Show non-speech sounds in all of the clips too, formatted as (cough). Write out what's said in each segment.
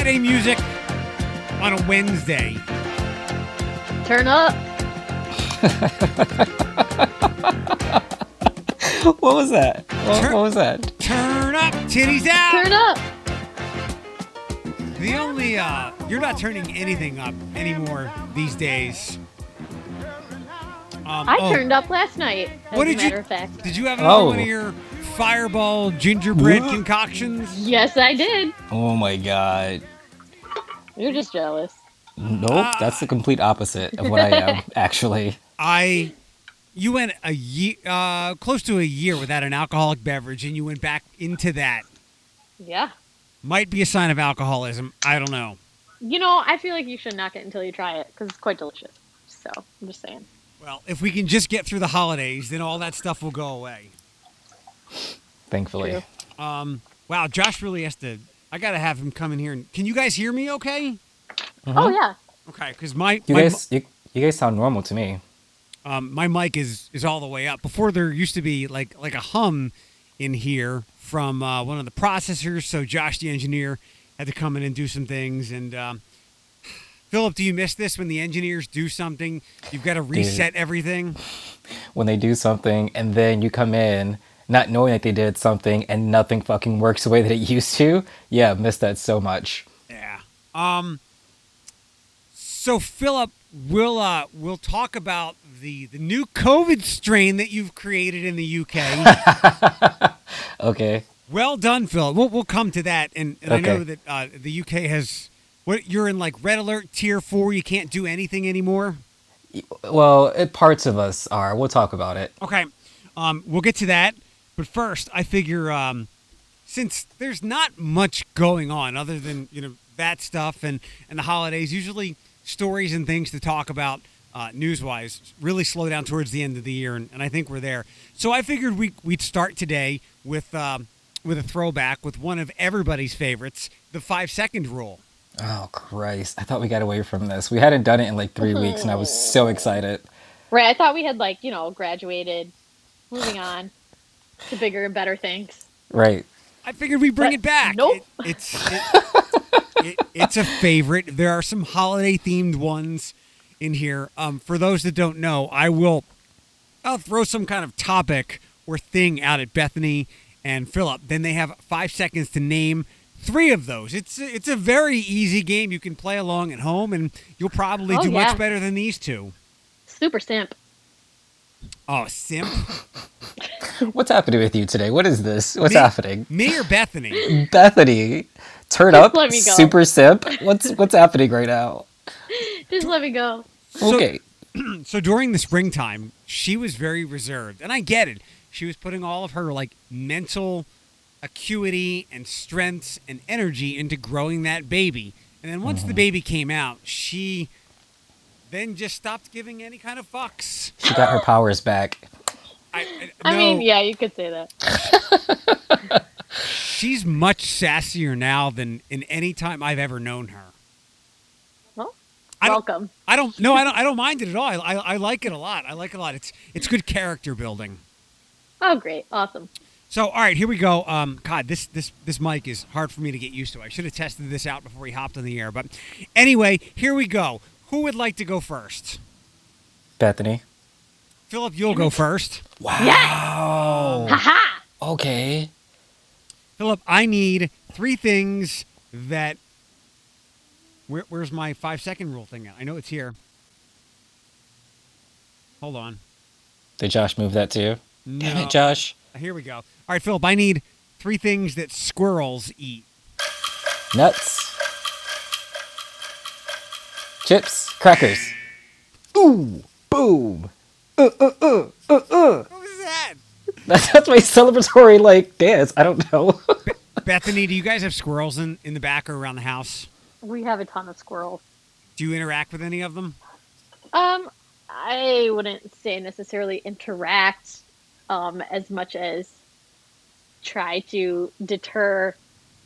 Friday music on a Wednesday. Turn up. (laughs) What was that? What, Turn- what was that? Turn up, titties out. Turn up. The only uh, you're not turning anything up anymore these days. Um, I oh, turned up last night. As What a did matter you? of fact. Did you have another Oh. one of your fireball gingerbread What? concoctions? Yes, I did. Oh my god. You're just jealous. Nope, Ah. that's the complete opposite of what I am, (laughs) actually. I, you went a year, uh, close to a year without an alcoholic beverage, and you went back into that. Yeah. Might be a sign of alcoholism. I don't know. You know, I feel like you should knock it until you try it because it's quite delicious. So I'm just saying. Well, if we can just get through the holidays, then all that stuff will go away. Thankfully. Um, wow, Josh really has to. I gotta have him come in here. And, can you guys hear me? Okay. Oh yeah. Okay, because my Mm-hmm. You my, guys you, you guys sound normal to me. um, my mic is is all the way up. Before there used to be like like a hum in here from uh, one of the processors. So Josh, the engineer, had to come in and do some things. And um, Philip, do you miss this when the engineers do something? You've got to reset everything. When they do something and then you come in not knowing that they did something and nothing fucking works the way that it used to. Yeah, miss that so much. Yeah. Um. So Philip, we'll uh we'll talk about the the new COVID strain that you've created in the UK. (laughs) Okay. well done, Philip. We'll we'll come to that, and, and I know that uh, the UK has what you're in like red alert tier four. You can't do anything anymore. Well, it, parts of us are. We'll talk about it. Okay. Um, we'll get to that, but first, I figure um, since there's not much going on other than you know that stuff and and the holidays, usually stories and things to talk about uh, news wise really slow down towards the end of the year, and, and I think we're there. So I figured we we'd start today with um, with a throwback with one of everybody's favorites, the five second rule. Oh Christ! I thought we got away from this. We hadn't done it in like three weeks, and I was so excited. Right. I thought we had like you know graduated, moving on to bigger and better things. Right. I figured we bring But it back. nope. It- it's it, it, (laughs) it's a favorite. There are some holiday themed ones in here. Um, for those that don't know, I will I'll throw some kind of topic or thing out at Bethany and Philip. Then they have five seconds to name three of those. It's it's a very easy game. You can play along at home, and you'll probably Oh, do yeah. much better than these two. Super simp. Oh, simp! (laughs) What's happening with you today? What is this? What's Me- happening? Me or Bethany? (laughs) Bethany, turn Just up. let me go. Super simp. What's what's happening right now? (laughs) Just let me go. (clears throat) Okay. so during the springtime, she was very reserved, and I get it. She was putting all of her like mental acuity and strengths and energy into growing that baby. And then once the mm-hmm. baby came out, she then just stopped giving any kind of fucks. She got her powers back. I, I, I mean, yeah, you could say that. (laughs) she's much sassier now than in any time I've ever known her. Well, I don't, welcome. I don't. No, I don't. I don't mind it at all. I, I, I like it a lot. I like it a lot. It's it's good character building. Oh, great, awesome. So, all right, here we go. Um, God, this this this mic is hard for me to get used to. I should have tested this out before we hopped on the air. But anyway, here we go. Who would like to go first? Bethany. Philip, you'll go first. Wow. Haha. Okay. Philip, I need three things that. Where, where's my five second rule thing at? I know it's here. Hold on. Did Josh move that too? Damn No. it, Josh. Here we go. All right, Philip, I need three things that squirrels eat. Nuts. Chips. Crackers. Ooh. Boom. Uh, uh, uh, uh, uh. What was that? That's, (laughs) that's my celebratory, like, dance. I don't know. (laughs) Bethany, do you guys have squirrels in, in the back or around the house? We have a ton of squirrels. Do you interact with any of them? Um, I wouldn't say necessarily interact um, as much as try to deter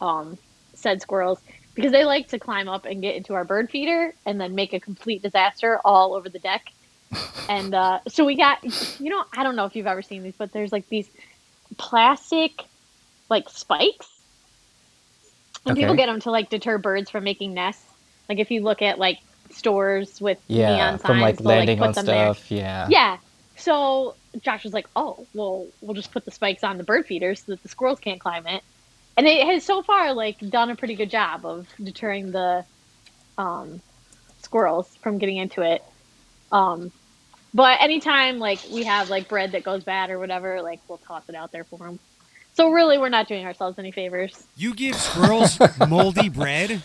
um, said squirrels because they like to climb up and get into our bird feeder and then make a complete disaster all over the deck. (laughs) and uh, so we got, you know, I don't know if you've ever seen these, but there's like these plastic like spikes When people get them to like deter birds from making nests, like if you look at like stores with Yeah, neon signs, from like landing put on them there. stuff. Yeah. Yeah. So Josh was like, "Oh, well, we'll just put the spikes on the bird feeder so that the squirrels can't climb it." And it has so far like done a pretty good job of deterring the um, squirrels from getting into it. Um, but anytime like we have like bread that goes bad or whatever, like we'll toss it out there for them. So really, we're not doing ourselves any favors. You give squirrels (laughs) moldy bread?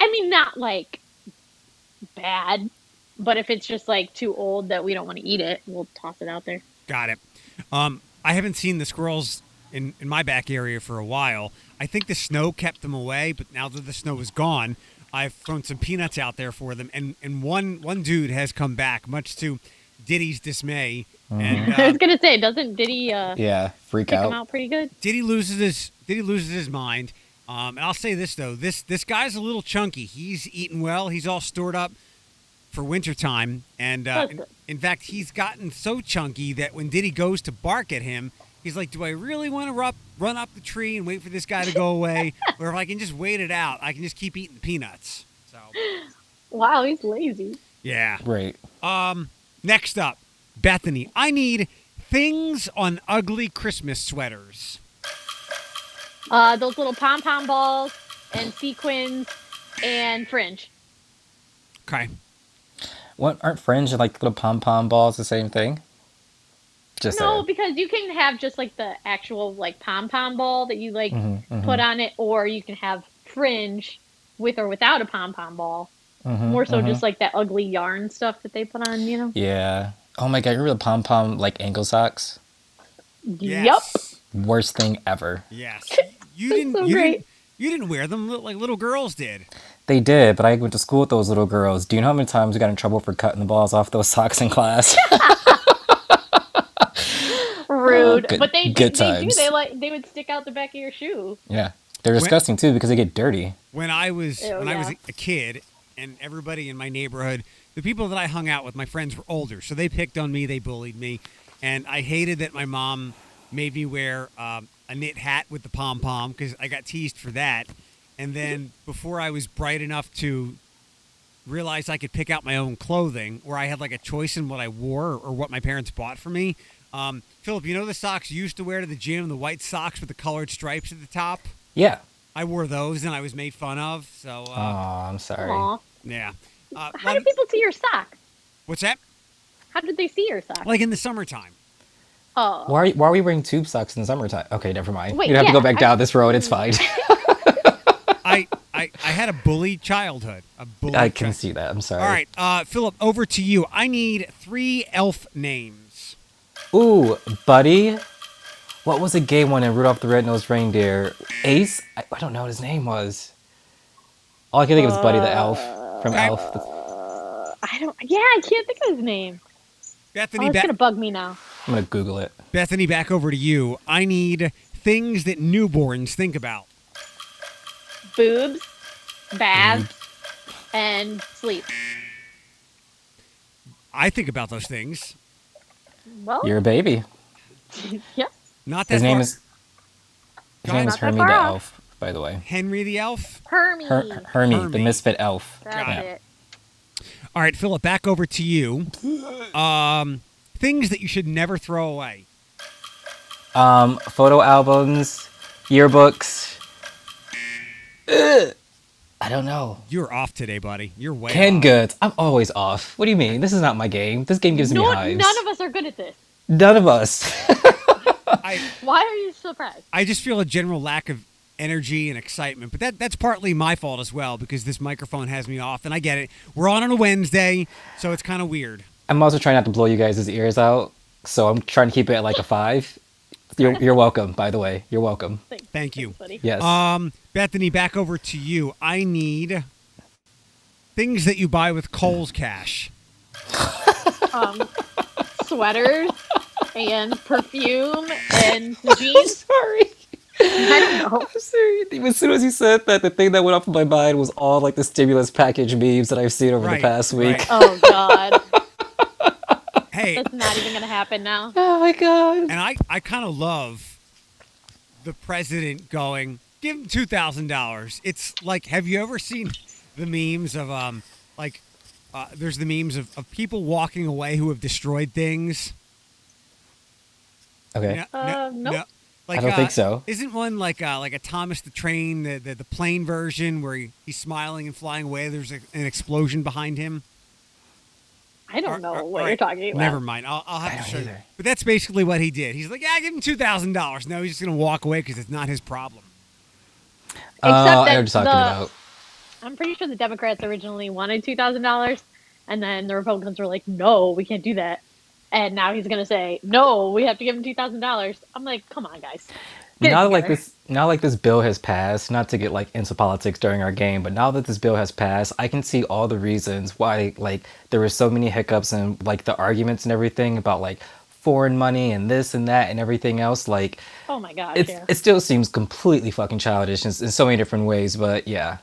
I mean, not like bad, but if it's just like too old that we don't want to eat it, we'll toss it out there. Got it. Um, I haven't seen the squirrels in, in my back area for a while. I think the snow kept them away, but now that the snow is gone, I've thrown some peanuts out there for them, and, and one one dude has come back, much to Diddy's dismay. And (laughs) I uh, was gonna say, doesn't did he uh, Yeah. Freak out. him out pretty good? Diddy loses his Diddy loses his mind. Um, and I'll say this though, this this guy's a little chunky. He's eating well. He's all stored up for wintertime. And uh, in, in fact, he's gotten so chunky that when Diddy goes to bark at him, he's like, "Do I really want to run, run up the tree and wait for this guy to go away, (laughs) or if I can just wait it out, I can just keep eating the peanuts." So Wow, he's lazy. yeah. Right. Um, next up, Bethany. I need things on ugly Christmas sweaters. Uh, those little pom pom balls and sequins and fringe. Okay. What aren't fringe and like little pom pom balls the same thing? Just no, saying. because you can have just like the actual like pom pom ball that you like Mhm, mhm. put on it, or you can have fringe with or without a pom pom ball. Mhm, More so, mhm. just like that ugly yarn stuff that they put on. You know. Yeah. Oh my god, remember the pom pom like ankle socks? Yup. Yes. Worst thing ever. Yes. (laughs) You didn't. so you great. didn't. You didn't wear them li- like little girls did. They did, but I went to school with those little girls. Do you know how many times we got in trouble for cutting the balls off those socks in class? (laughs) Rude, Oh, good- but they good they, they do. They like they would stick out the back of your shoe. yeah. They're disgusting too because they get dirty. When I was Ew, when I was a kid, and everybody in my neighborhood, the people that I hung out with, my friends were older, so they picked on me, they bullied me, and I hated that my mom made me wear um, a knit hat with the pom pom because I got teased for that. And then before I was bright enough to realize I could pick out my own clothing, or I had like a choice in what I wore or what my parents bought for me. Um, Philip, you know the socks you used to wear to the gym, the white socks with the colored stripes at the top. Yeah. I wore those and I was made fun of. So Oh, uh, I'm sorry. Aw. yeah. Uh, How well, do people see your sock? what's that? How did they see your sock? Like in the summertime. oh, Why are, why are we wearing tube socks in the summertime? Okay, never mind. Wait, you don't have to go back I- down this road. It's fine. (laughs) I, I I had a bully childhood. A bully. I can chi- see that. I'm sorry. All right, uh, Philip, over to you. I need three elf names. Ooh, Buddy. What was the gay one in Rudolph the Red-Nosed Reindeer? Ace? I, I don't know what his name was. All I can think of is Buddy the Elf from Elf. Uh, I don't. Yeah, I can't think of his name. Oh, Bethany, it's ba- gonna bug me now. I'm gonna Google it. Bethany, back over to you. I need things that newborns think about. Boobs, baths, Mm-hmm. and sleep. I think about those things. Well, You're a baby. (laughs) yeah. Not that His name far- is his Go name is Hermie the off. Elf, by the way. Henry the elf. Hermie. Her- Hermie, the misfit elf. That's Got it. All right, Philip, back over to you. Um, things that you should never throw away. Um, photo albums, yearbooks. Ugh. (clears throat) I don't know. You're off today, buddy. You're way Canned off. goods. I'm always off. What do you mean? This is not my game. This game gives No, me hives. none of us are good at this. None of us. (laughs) I, Why are you surprised? I just feel a general lack of energy and excitement, but that that's partly my fault as well because this microphone has me off, and I get it. We're on on a Wednesday, so it's kind of weird. I'm also trying not to blow you guys' ears out, so I'm trying to keep it at like a five. You're, you're welcome, by the way. You're welcome. Thanks. Thank you. Thanks. Yes. Um, Bethany, back over to you. I need things that you buy with Kohl's cash. (laughs) Um, sweaters and perfume and jeans. (laughs) sorry. I don't know. I'm sorry. As soon as you said that, the thing that went off in my mind was all like the stimulus package memes that I've seen over Right, the past week. right. Oh God, (laughs) Hey, that's not even gonna happen now. (laughs) Oh my god. and I I kind of love the president going, give him two thousand dollars. It's like, have you ever seen the memes of um, like, uh, there's the memes of, of people walking away who have destroyed things. Okay. No- Uh, no- nope. Like, I don't uh, think so. Isn't one like uh, like a Thomas the Train, the, the the plane version where he, he's smiling and flying away? There's a, an explosion behind him. I don't Or- know or- what or- you're talking about. Never mind. I'll, I'll have I to don't show you. But that's basically what he did. He's like, yeah, give him two thousand dollars. No, he's just gonna walk away because it's not his problem. Uh, Except I know what that you're talking the- about. I'm pretty sure the Democrats originally wanted two thousand dollars, and then the Republicans were like, "No, we can't do that." And now he's gonna say, "No, we have to give him two thousand dollars." I'm like, "Come on, guys." Get it now like this now like this bill has passed not to get like into politics during our game but now that this bill has passed i can see all the reasons why like there were so many hiccups and like the arguments and everything about like foreign money and this and that and everything else like Oh my god, it's, yeah. it still seems completely fucking childish in, in so many different ways but yeah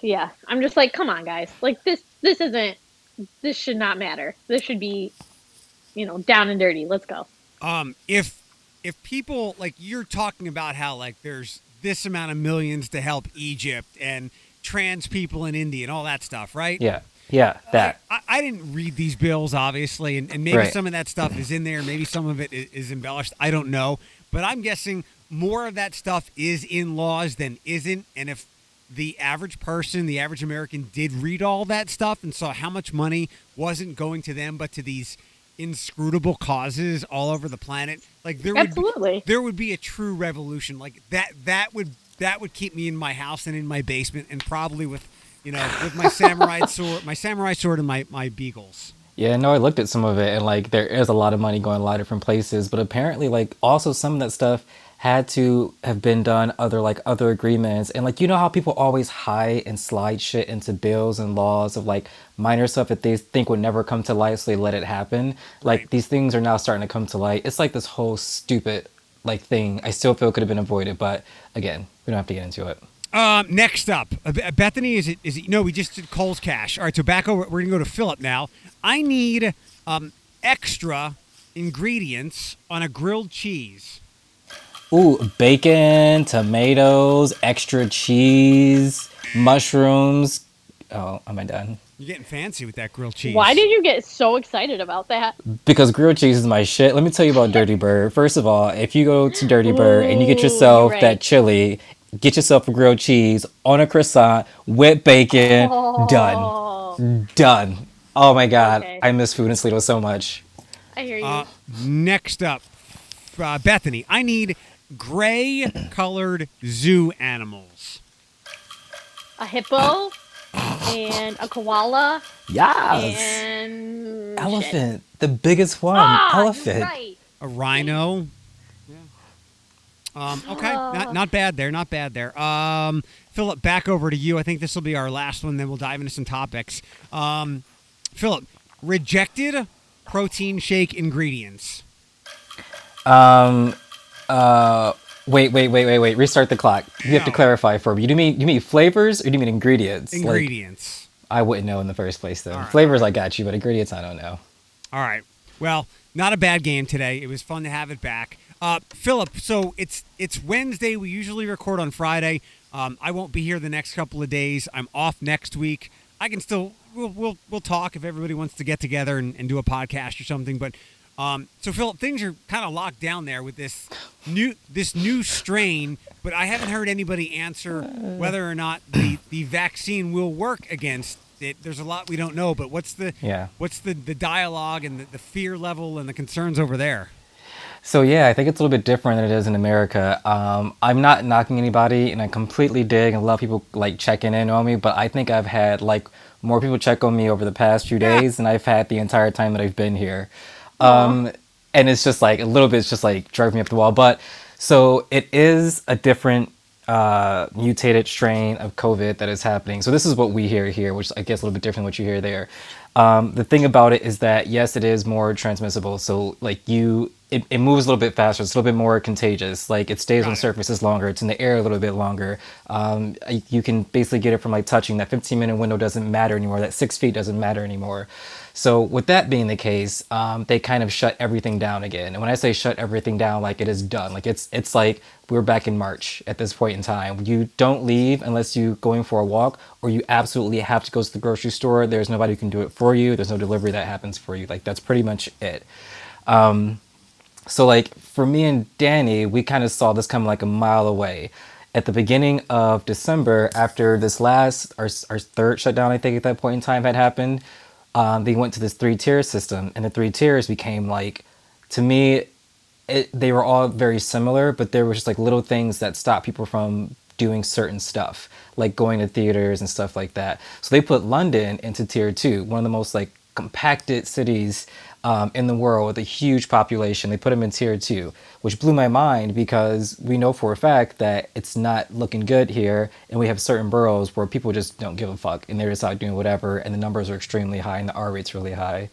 yeah. I'm just like, come on, guys. Like this, this isn't. This should not matter. This should be, you know, down and dirty. Let's go. Um, if if people like you're talking about how like there's this amount of millions to help Egypt and trans people in India and all that stuff, right? yeah yeah that I, I didn't read these bills, obviously, and, and maybe Right. some of that stuff is in there. Maybe some of it is, is embellished. I don't know. But I'm guessing more of that stuff is in laws than isn't. And if the average person, the average American, did read all that stuff and saw how much money wasn't going to them but to these inscrutable causes all over the planet, like there would Absolutely. there would be a true revolution. Like that that would that would keep me in my house and in my basement and probably with you know with my samurai (laughs) sword, my samurai sword and my my beagles. Yeah, no, I looked at some of it and like there is a lot of money going a lot of different places, but apparently like also some of that stuff had to have been done other like other agreements and like you know how people always hide and slide shit into bills and laws of like minor stuff that they think would never come to light so they let it happen. Like Right. these things are now starting to come to light. It's like this whole stupid like thing I still feel could have been avoided, but again, we don't have to get into it. Um, next up, uh, Bethany, is it? Is it? No, we just did Kohl's Cash. All right, so back over. We're gonna go to Philip now. I need um, extra ingredients on a grilled cheese. Ooh, bacon, tomatoes, extra cheese, mushrooms. Oh, am I done? You're getting fancy with that grilled cheese. Why did you get so excited about that? Because grilled cheese is my shit. Let me tell you about Dirty (laughs) Bird. First of all, if you go to Dirty Bird and you get yourself you're that chili, get yourself a grilled cheese on a croissant with bacon. Done. Oh, Done. Oh my god, Okay. I miss food in Toledo so much. I hear you. Uh, next up, uh, Bethany, I need gray-colored zoo animals. a hippo and a koala Yes. and shit. Elephant, the biggest one. Ah, Elephant. right. A rhino. Yeah. Um, okay, not not bad there, not bad there. Um, Philip, back over to you. I think this will be our last one. Then we'll dive into some topics. Um, Philip, rejected protein shake ingredients. Um. Uh. Wait. Wait. Wait. Wait. Wait. Restart the clock. You have to clarify for me. You do mean you mean flavors or do you mean ingredients? Like, Ingredients. I wouldn't know in the first place though. Right, Flavors I got you, but ingredients I don't know. All right. Well, not a bad game today. It was fun to have it back. Uh, Philip, so it's it's Wednesday. We usually record on Friday. Um, I won't be here the next couple of days. I'm off next week. I can still we'll we'll, we'll talk if everybody wants to get together and, and do a podcast or something. But um, so Philip, things are kind of locked down there with this new this new strain. But I haven't heard anybody answer whether or not the the vaccine will work against it. There's a lot we don't know. But what's the Yeah. What's the, the dialogue and the, the fear level and the concerns over there? So yeah, I think it's a little bit different than it is in America. Um, I'm not knocking anybody, and I completely dig and love people like checking in on me. But I think I've had like more people check on me over the past few days than I've had the entire time that I've been here. Um, and it's just like a little bit, it's just like driving me up the wall. But so it is a different uh, mutated strain of COVID that is happening. So this is what we hear here, which I guess a little bit different than what you hear there. Um, the thing about it is that yes, it is more transmissible. So like you, it, it moves a little bit faster. It's a little bit more contagious. Like it stays Got on it. surfaces longer. It's in the air a little bit longer. Um, you can basically get it from like touching. That 15 minute window doesn't matter anymore. That six feet doesn't matter anymore. So with that being the case, um, they kind of shut everything down again. And when I say shut everything down, like it is done. Like it's it's like we're back in March at this point in time. You don't leave unless you're going for a walk, or you absolutely have to go to the grocery store. There's nobody who can do it for you. There's no delivery that happens for you. Like that's pretty much it. So like for me and Danny, we kind of saw this coming like a mile away. At the beginning of December, after this last our our third shutdown, I think at that point in time had happened, um, they went to this three tier system, and the three tiers became like, to me, it, they were all very similar, but there were just like little things that stopped people from doing certain stuff, like going to theaters and stuff like that. So they put London into tier two, one of the most like compacted cities um, in the world with a huge population. They put them in tier two, which blew my mind because we know for a fact that it's not looking good here, and we have certain boroughs where people just don't give a fuck and they're just out doing whatever, and the numbers are extremely high and the R rate's really high.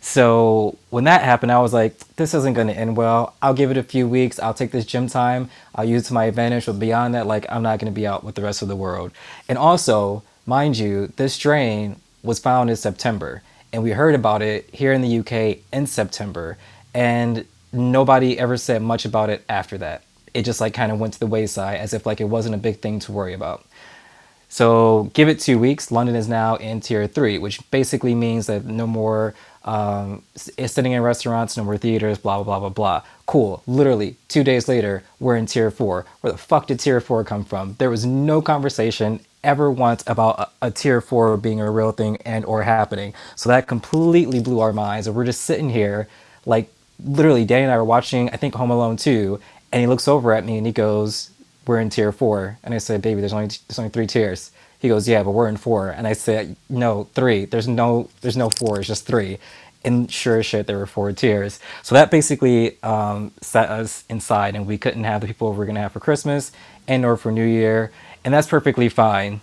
So when that happened, I was like, this isn't going to end well. I'll give it a few weeks. I'll take this gym time. I'll use it to my advantage. But beyond that, like, I'm not going to be out with the rest of the world. And also, mind you, this strain was found in September. And we heard about it here in the UK in September. And nobody ever said much about it after that. It just like kind of went to the wayside as if like it wasn't a big thing to worry about. So give it two weeks. London is now in tier three, which basically means that no more um, sitting in restaurants, no more theaters, blah, blah, blah, blah, blah. Cool. Literally, two days later, we're in tier four. Where the fuck did tier four come from? There was no conversation ever once about a, a tier four being a real thing and or happening. So that completely blew our minds. And we're just sitting here, like literally, Danny and I were watching, I think, Home Alone 2, and he looks over at me and he goes, we're in tier four. And I said, baby, there's only there's only three tiers. He goes, yeah, but we're in four. And I said, no, three. There's no there's no four. It's just three. And sure as shit, there were four tiers. So that basically um, set us inside, and we couldn't have the people we were gonna have for Christmas and or for New Year, and that's perfectly fine.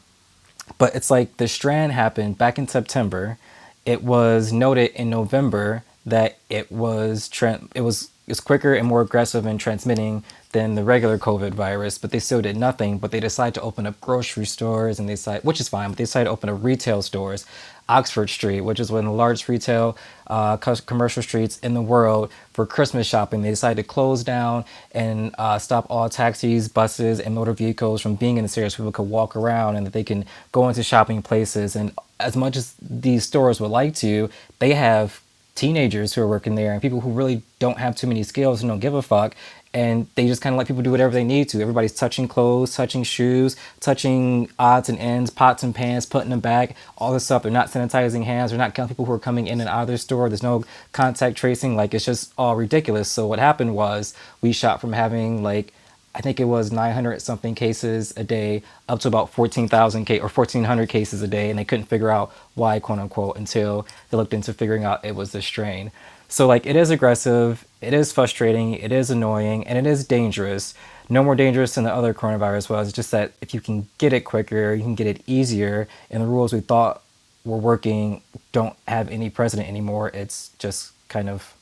But it's like the strand happened back in September. It was noted in November that it was tran it was it's quicker and more aggressive in transmitting than the regular COVID virus, but they still did nothing. But they decided to open up grocery stores, and they decided, which is fine, but they decided to open up retail stores. Oxford Street, which is one of the largest retail uh, commercial streets in the world for Christmas shopping. They decided to close down and uh, stop all taxis, buses, and motor vehicles from being in this area so people could walk around and that they can go into shopping places. And as much as these stores would like to, they have teenagers who are working there and people who really don't have too many skills and don't give a fuck and they just kind of let people do whatever they need to. Everybody's touching clothes touching shoes touching odds and ends pots and pans putting them back all this stuff. They're not sanitizing hands. They're not counting people who are coming in and out of their store. There's no contact tracing. Like it's just all ridiculous. So what happened was we shot from having like I think it was 900 something cases a day up to about 14,000 ca- or 1,400 cases a day, and they couldn't figure out why, quote unquote, until they looked into figuring out it was the strain. So like it is aggressive, it is frustrating, it is annoying, and it is dangerous. No more dangerous than the other coronavirus was. Just that if you can get it quicker, you can get it easier, and the rules we thought were working don't have any precedent anymore. It's just kind of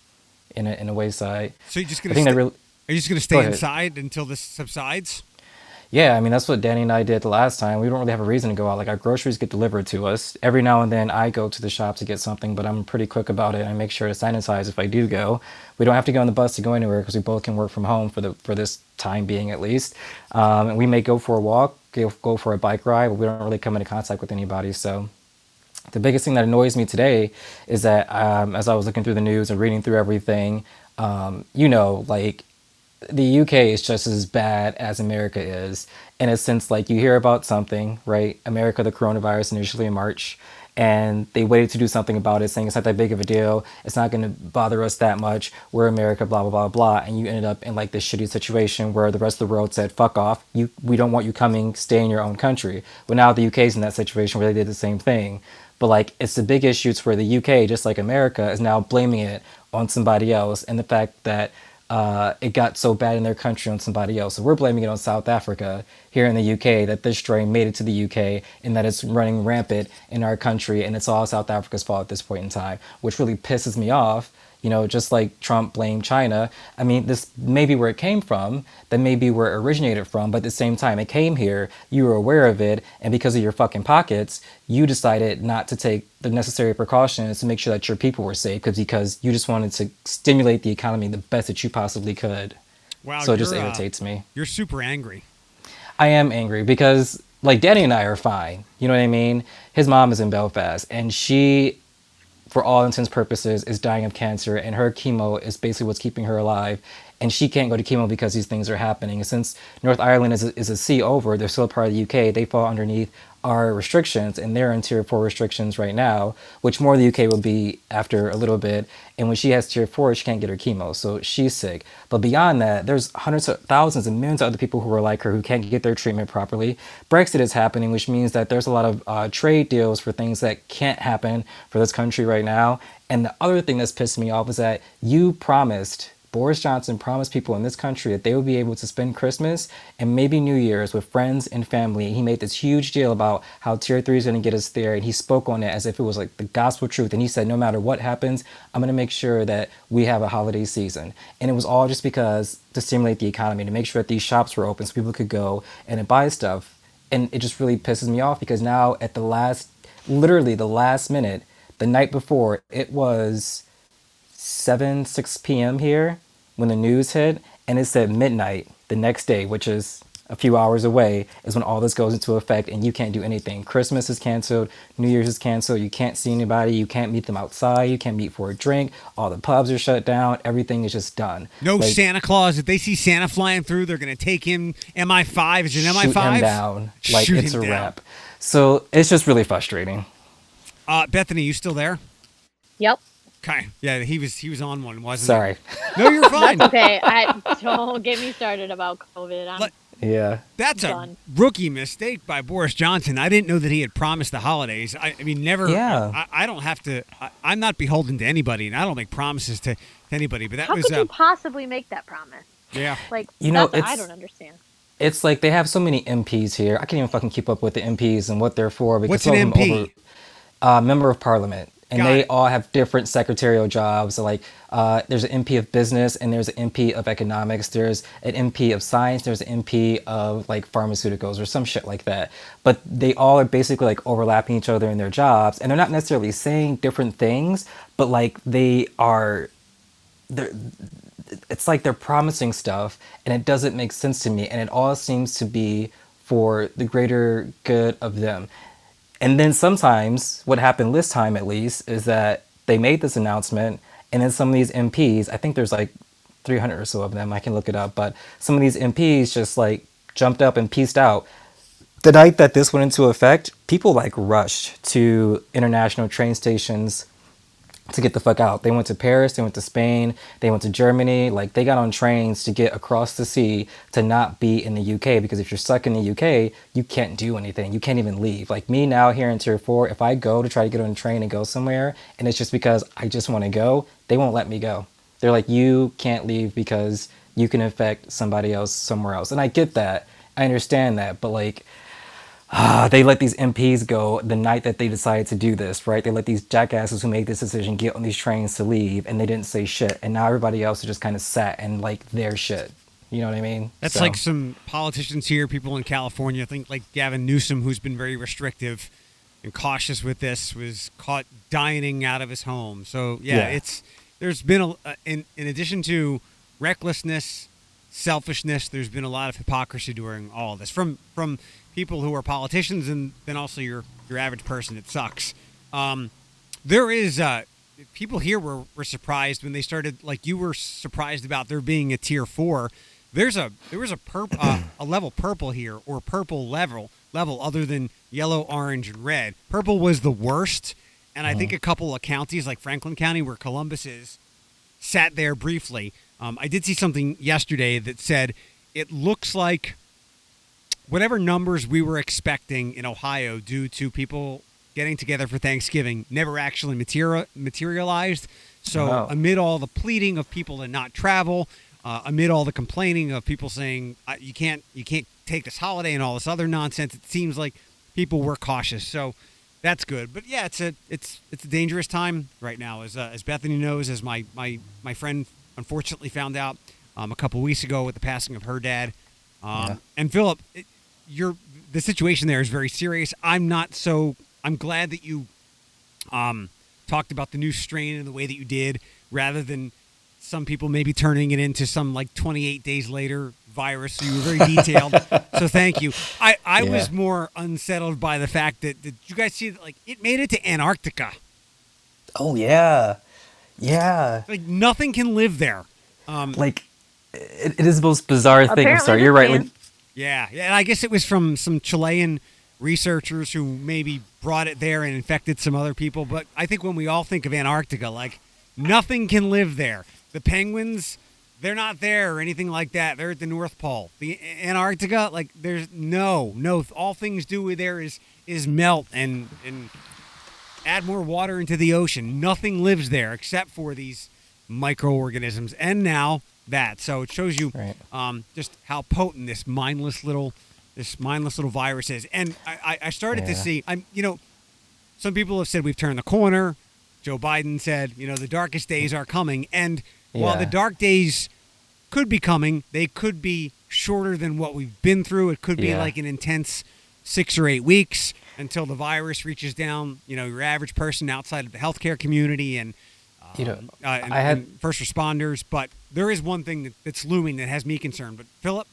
in a in a wayside. So you're just gonna think sta- that really. are you just gonna Go stay ahead. inside until this subsides? Yeah, I mean that's what Danny and I did the last time. We don't really have a reason to go out. Like our groceries get delivered to us. Every now and then I go to the shop to get something, but I'm pretty quick about it. I make sure to sanitize if I do go. We don't have to go on the bus to go anywhere because we both can work from home for the for this time being at least. Um, and we may go for a walk, go, go for a bike ride, but we don't really come into contact with anybody. So the biggest thing that annoys me today is that um, as I was looking through the news and reading through everything, um, you know, like the UK is just as bad as America is in a sense like you hear about something, right? America, the coronavirus initially in March, and they waited to do something about it, saying it's not that big of a deal, it's not going to bother us that much. We're America, blah blah blah blah, and you ended up in like this shitty situation where the rest of the world said, "Fuck off, you, we don't want you coming, stay in your own country." But now the UK is in that situation where they did the same thing. But like it's the big issue. It's where the UK, just like America, is now blaming it on somebody else, and the fact that uh, it got so bad in their country on somebody else. So we're blaming it on South Africa here in the UK that this strain made it to the UK and that it's running rampant in our country, and it's all South Africa's fault at this point in time, which really pisses me off. You know, just like Trump blamed China. I mean, this may be where it came from, that may be where it originated from, but at the same time, it came here, you were aware of it, and because of your fucking pockets, you decided not to take the necessary precautions to make sure that your people were safe because because you just wanted to stimulate the economy the best that you possibly could. Wow. so it just uh, irritates me. You're super angry. I am angry because like Danny and I are fine. You know what I mean? His mom is in Belfast and she for all intents purposes is dying of cancer and her chemo is basically what's keeping her alive and she can't go to chemo because these things are happening. Since North Ireland is a, is a sea over, they're still a part of the UK, they fall underneath our restrictions and they're in tier 4 restrictions right now, which more the UK will be after a little bit. And when she has tier 4, she can't get her chemo, so she's sick. But beyond that, there's hundreds of thousands and millions of other people who are like her who can't get their treatment properly. Brexit is happening, which means that there's a lot of uh, trade deals for things that can't happen for this country right now. And the other thing that's pissed me off is that you promised Boris Johnson promised people in this country that they would be able to spend Christmas and maybe New Year's with friends and family. He made this huge deal about how Tier 3 is going to get us there, and he spoke on it as if it was like the gospel truth. And he said, no matter what happens, I'm going to make sure that we have a holiday season. And it was all just because to stimulate the economy, to make sure that these shops were open so people could go and buy stuff. And it just really pisses me off because now at the last, literally the last minute, the night before, it was 7, 6 p.m. here when the news hit, and it said midnight the next day, which is a few hours away, is when all this goes into effect and you can't do anything. Christmas is canceled, New Year's is canceled, you can't see anybody, you can't meet them outside, you can't meet for a drink, all the pubs are shut down, everything is just done. No Like, Santa Claus. If they see Santa flying through, they're going to take him. MI5 is it shoot MI5? him down like Shoot it's a down. wrap. So it's just really frustrating. Uh, Bethany, you still there? Yep. Okay. Yeah, he was he was on one, wasn't Sorry. he? (laughs) No, you're fine. Okay. I don't get me started about COVID. I'm, Let- Yeah. That's a rookie mistake by Boris Johnson. I didn't know that he had promised the holidays. I, I mean, never. Yeah. I, I don't have to. I, I'm not beholden to anybody, and I don't make promises to, to anybody. But that how was. could Uh, you possibly make that promise? yeah. Like, You know, that's what I don't understand. It's like they have so many MPs here. I can't even fucking keep up with the MPs and what they're for because What's some an MP? over uh, member of parliament, and Got they it. all have different secretarial jobs. So like, uh, there's an MP of business, and there's an MP of economics. There's an MP of science. There's an MP of like pharmaceuticals or some shit like that. But they all are basically like overlapping each other in their jobs, and they're not necessarily saying different things, but like they are they're it's like they're promising stuff and it doesn't make sense to me and it all seems to be for the greater good of them and then sometimes what happened this time at least is that they made this announcement and then some of these mps i think there's like 300 or so of them i can look it up but some of these mps just like jumped up and pieced out. The night that this went into effect people like rushed to international train stations to get the fuck out. They went to Paris, they went to Spain, they went to Germany. Like they got on trains to get across the sea to not be in the UK because if you're stuck in the UK, you can't do anything. You can't even leave. Like me now here in Tier 4, if I go to try to get on a train and go somewhere and it's just because I just want to go, they won't let me go. They're like, you can't leave because you can infect somebody else somewhere else. And I get that. I understand that. But like, Ah, they let these MPs go the night that they decided to do this, right? They let these jackasses who made this decision get on these trains to leave, and they didn't say shit. And now everybody else is just kind of sat and like their shit. You know what I mean? That's So- like some politicians here, people in California. I think like Gavin Newsom, who's been very restrictive and cautious with this, was caught dining out of his home. So yeah, Yeah. it's there's been a uh, in in addition to recklessness, selfishness. There's been a lot of hypocrisy during all this from from people who are politicians and then also your your average person. It sucks. Um, there is uh, people here were, were surprised when they started like you were surprised about there being a tier four there's a there was a purp uh, (clears throat) a level purple here or purple level level other than yellow orange and red purple was the worst and i think a couple of counties like franklin county where columbus is sat there briefly um, i did see something yesterday that said it looks like whatever numbers we were expecting in Ohio due to people getting together for Thanksgiving never actually material, materialized. So, Wow. amid all the pleading of people to not travel, uh, amid all the complaining of people saying you can't you can't take this holiday and all this other nonsense, it seems like people were cautious. So, that's good. But yeah, it's a it's it's a dangerous time right now, as uh, as Bethany knows, as my my my friend unfortunately found out um, a couple weeks ago with the passing of her dad. Um, Yeah. And Philip, it, you're the situation there is very serious. I'm not so. I'm glad that you um, talked about the new strain and the way that you did, rather than some people maybe turning it into some like 28 days later virus. So you were very detailed. (laughs) so thank you. I, I Yeah. was more unsettled by the fact that did you guys see that like it made it to Antarctica? Oh yeah, yeah. Like nothing can live there. Um, Like it, it is the most bizarre thing. I'm sorry, you're right. Like, yeah, yeah, and I guess it was from some Chilean researchers who maybe brought it there and infected some other people. But I think when we all think of Antarctica, like nothing can live there. The penguins, they're not there or anything like that. They're at the North Pole. The Antarctica, like there's no, no. All things do there is is melt and and add more water into the ocean. Nothing lives there except for these microorganisms. And now that. So it shows you Right. um, just how potent this mindless little this mindless little virus is. And I, I, started to see I'm you know, some people have said we've turned the corner. Joe Biden said, you know, the darkest days are coming. And while the dark days could be coming, they could be shorter than what we've been through. It could be Yeah. like an intense six or eight weeks until the virus reaches down, you know, your average person outside of the healthcare community and, You know, um, uh, and, I had- and first responders. But there is one thing that, that's looming that has me concerned. But Philip,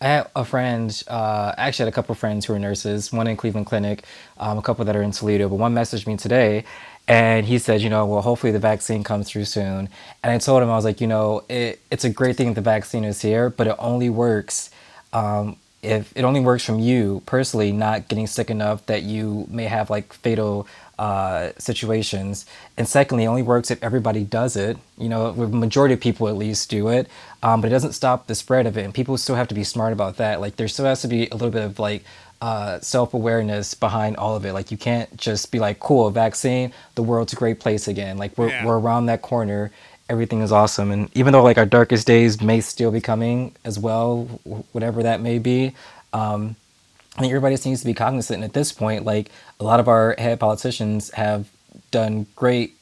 I have a friend, uh, actually had a couple of friends who are nurses, one in Cleveland Clinic, um, a couple that are in Toledo, but one messaged me today and he said, you know, well, hopefully the vaccine comes through soon. And I told him, I was like, you know, it, it's a great thing the vaccine is here, but it only works um, if it only works from you personally not getting sick enough that you may have like fatal uh, situations. And secondly, it only works if everybody does it. You know, the majority of people at least do it, um, but it doesn't stop the spread of it. And people still have to be smart about that. Like there still has to be a little bit of like uh, self-awareness behind all of it. Like you can't just be like, cool, vaccine, the world's a great place again. Like we're, Yeah. we're around that corner. Everything is awesome. And even though like our darkest days may still be coming as well, whatever that may be, um, I think everybody just needs to be cognizant. And at this point, like a lot of our head politicians have done great,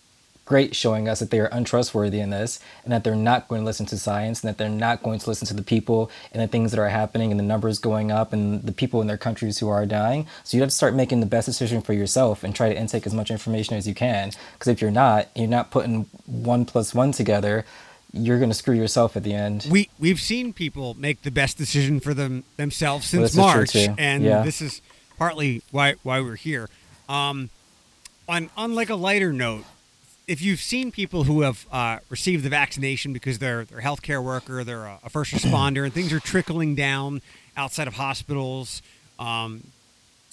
great showing us that they are untrustworthy in this and that they're not going to listen to science and that they're not going to listen to the people and the things that are happening and the numbers going up and the people in their countries who are dying. So you have to start making the best decision for yourself and try to intake as much information as you can. Because if you're not, you're not putting one plus one together, you're going to screw yourself at the end. we we've seen people make the best decision for them themselves since true, March, and Yeah. this is partly why why we're here. Um, on on like a lighter note, if you've seen people who have uh, received the vaccination because they're they're a healthcare worker, they're a, a first responder, and things are trickling down outside of hospitals. Um,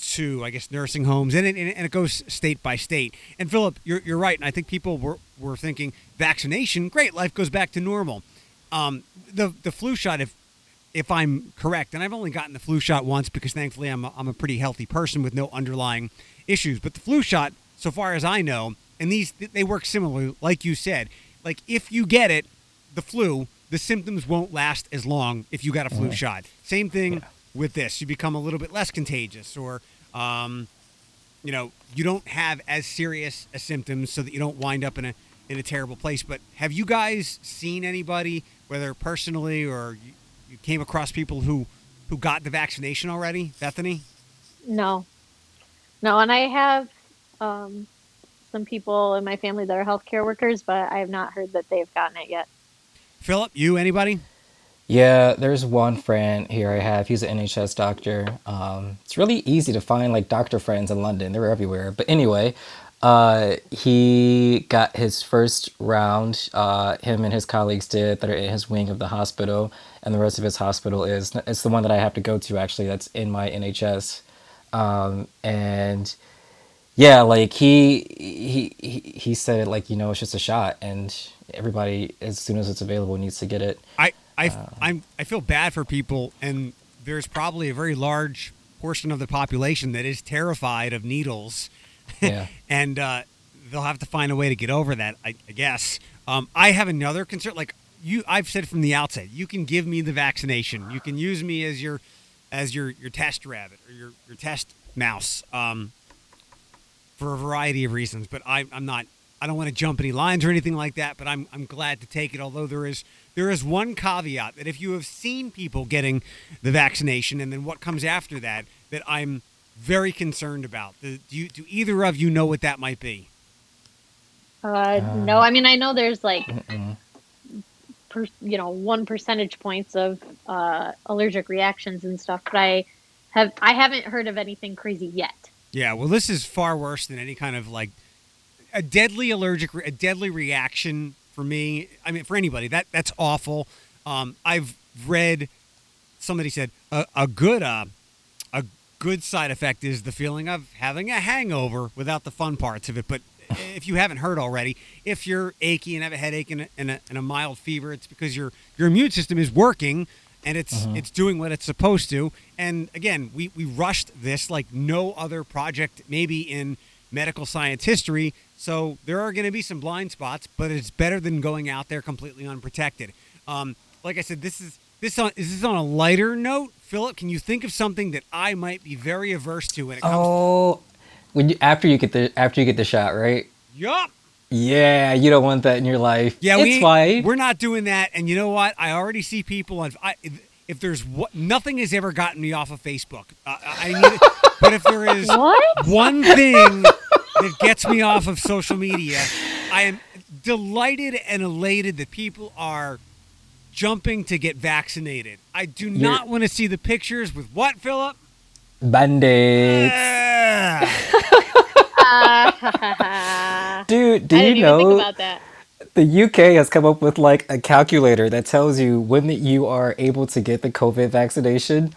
to I guess nursing homes, and it, and it goes state by state. And Philip, you're, you're right, and I think people were, were thinking vaccination, great, life goes back to normal. Um, the the flu shot, if if I'm correct, and I've only gotten the flu shot once because thankfully I'm a, I'm a pretty healthy person with no underlying issues. But the flu shot, so far as I know, and these they work similarly, like you said. Like if you get it, the flu, the symptoms won't last as long if you got a flu shot. Same thing with this. You become a little bit less contagious, or um, you know, you don't have as serious a symptoms, so that you don't wind up in a in a terrible place. But have you guys seen anybody, whether personally or you, you came across people who who got the vaccination already? Bethany, No, no, and I have um, some people in my family that are healthcare workers, but I have not heard that they've gotten it yet. Philip, you, anybody? Yeah, there's one friend here I have. He's an NHS doctor. Um, it's really easy to find like doctor friends in London. They're everywhere. But anyway, uh, he got his first round. Uh, him and his colleagues did that are in his wing of the hospital, and the rest of his hospital is it's the one that I have to go to actually. That's in my NHS, um, and yeah, like he he he he said like you know it's just a shot, and everybody as soon as it's available needs to get it. I I I'm I feel bad for people, and there's probably a very large portion of the population that is terrified of needles, (laughs) Yeah. and uh, they'll have to find a way to get over that. I, I guess. Um, I have another concern. Like you, I've said from the outset, you can give me the vaccination. You can use me as your as your your test rabbit or your your test mouse. Um, for a variety of reasons. But I, I'm not. I don't want to jump any lines or anything like that. But I'm I'm glad to take it. Although there is there is one caveat that if you have seen people getting the vaccination and then what comes after that, that I'm very concerned about. Do you do either of you know what that might be? Uh, no, I mean I know there's like, per, you know, one percentage points of uh, allergic reactions and stuff, but I have I haven't heard of anything crazy yet. Yeah, well, this is far worse than any kind of like a deadly allergic, a deadly reaction for me. I mean, for anybody, that that's awful. Um, I've read somebody said a, a good uh, a good side effect is the feeling of having a hangover without the fun parts of it. But (sighs) if you haven't heard already, if you're achy and have a headache and a, and a, and a mild fever, it's because your your immune system is working and it's it's doing what it's supposed to. And again, we we rushed this like no other project maybe in medical science history. So there are going to be some blind spots, but it's better than going out there completely unprotected. Um, like I said, this is this on is this on a lighter note, Philip? Can you think of something that I might be very averse to when it comes? Oh, when you after you get the after you get the shot, right? Yup. Yeah, you don't want that in your life. Yeah, it's we fine. we're not doing that. And you know what? I already see people on. I, if, if there's what nothing has ever gotten me off of Facebook. Uh, I need, but if there is What? one thing that gets me off of social media, I am delighted and elated that people are jumping to get vaccinated. I do not want to see the pictures with what, Philip? Band-aids. Ah. Uh, (laughs) Dude, do you know think about that. The UK has come up with like a calculator that tells you when that you are able to get the COVID vaccination?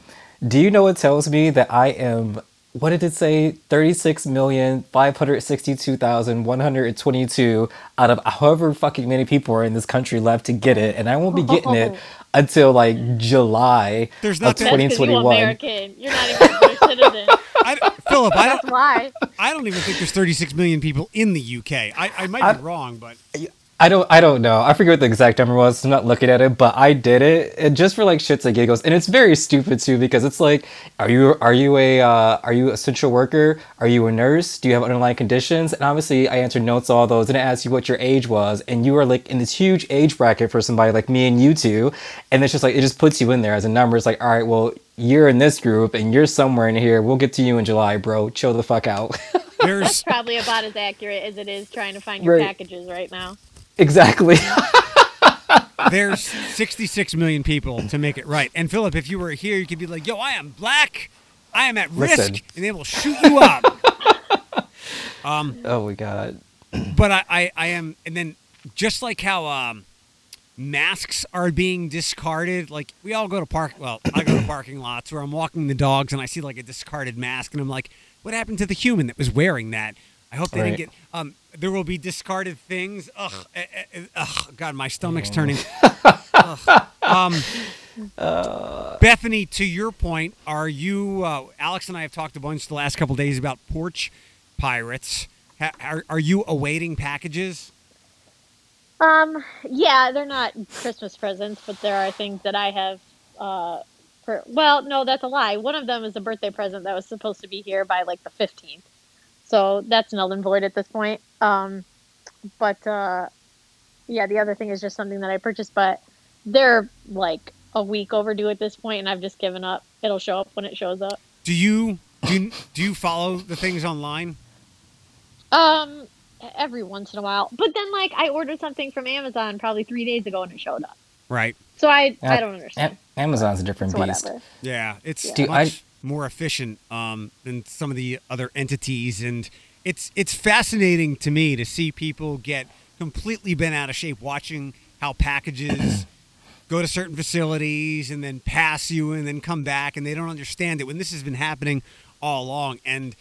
Do you know it tells me that I am what did it say? 36,562,122 out of however fucking many people are in this country left to get it, and I won't be getting it (laughs) until like July There's of nothing- That's because you 2021. American. You're not even a British (laughs) citizen. I, Philip, I That's don't. why. I don't even think there's 36 million people in the UK. I, I might be I- wrong, but I don't I don't know. I forget what the exact number was. I'm not looking at it, but I did it and just for like shits and giggles. And it's very stupid too because it's like, are you are you a uh, are you a essential worker? Are you a nurse? Do you have underlying conditions? And obviously, I answered no to all those, and it asked you what your age was, and you are like in this huge age bracket for somebody like me and you two, and it's just like it just puts you in there as a number. It's like, all right, well, you're in this group, and you're somewhere in here. We'll get to you in July, bro. Chill the fuck out. (laughs) there's Probably about as accurate as it is trying to find your Right. packages right now. Exactly. (laughs) there's 66 million people to make it right. And Philip, if you were here, you could be like, "Yo, I am black. I am at Listen. risk, and they will shoot you up." (laughs) um, oh my god. but I, I, I am, and then just like how um, masks are being discarded, like we all go to park. Well, I go to (clears throat) parking lots where I'm walking the dogs, and I see like a discarded mask, and I'm like, "What happened to the human that was wearing that?" I hope they Right. didn't get. Um, there will be discarded things. Ugh, eh, eh, eh, ugh, God, my stomach's turning. (laughs) Ugh. Um, Bethany, to your point, are you? Uh, Alex and I have talked a bunch the last couple days about porch pirates. Ha- are, are you awaiting packages? Um, yeah, they're not Christmas presents, but there are things that I have. Uh, for, well, no, that's a lie. One of them is a birthday present that was supposed to be here by like the fifteenth, so that's null and void at this point. Um, but uh, yeah, the other thing is just something that I purchased, but they're like a week overdue at this point, and I've just given up. It'll show up when it shows up. Do you do you, do you follow the things online? Um, every once in a while, but then like I ordered something from Amazon probably three days ago and it showed up. Right. So I I don't understand. A- Amazon's a different So beast. whatever. Yeah, it's Dude, I- much more efficient um, than some of the other entities, and it's it's fascinating to me to see people get completely bent out of shape watching how packages (clears throat) go to certain facilities and then pass you and then come back, and they don't understand it when this has been happening all along. And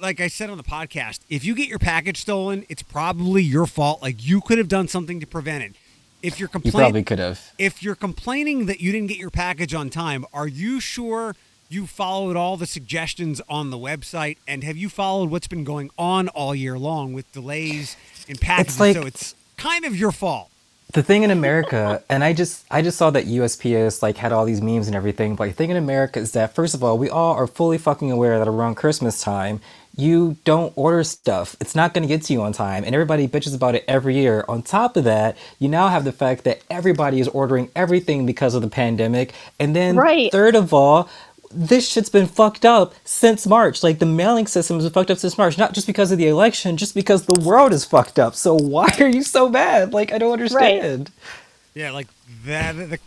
like I said on the podcast, if you get your package stolen, it's probably your fault. Like you could have done something to prevent it. If you're complaining, You probably could have. if you're complaining that you didn't get your package on time, are you sure you followed all the suggestions on the website? And have you followed what's been going on all year long with delays in packages? like- so it's kind of your fault. The thing in America, and I just I just saw that USPS like had all these memes and everything. But the thing in America is that first of all, we all are fully fucking aware that around Christmas time, you don't order stuff. It's not going to get to you on time. And everybody bitches about it every year. On top of that, you now have the fact that everybody is ordering everything because of the pandemic. And then, Right. third of all, this shit's been fucked up since March. Like the mailing system has been fucked up since March, not just because of the election, just because the world is fucked up. So why (laughs) are you so mad? Like I don't understand. Right. Yeah, like that. The,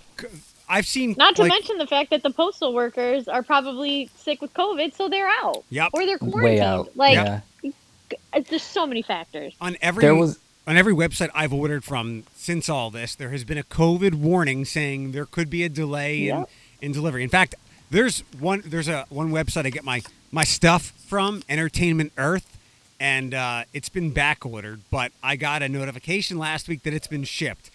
I've seen. Not to like, mention the fact that the postal workers are probably sick with COVID, so they're out. Yep. Or they're quarantined. Way out. Like, yeah. there's so many factors. on every There was on every website I've ordered from since all this, there has been a COVID warning saying there could be a delay in, in delivery. In fact, there's one there's a one website I get my my stuff from, Entertainment Earth, and uh, it's been back ordered, but I got a notification last week that it's been shipped.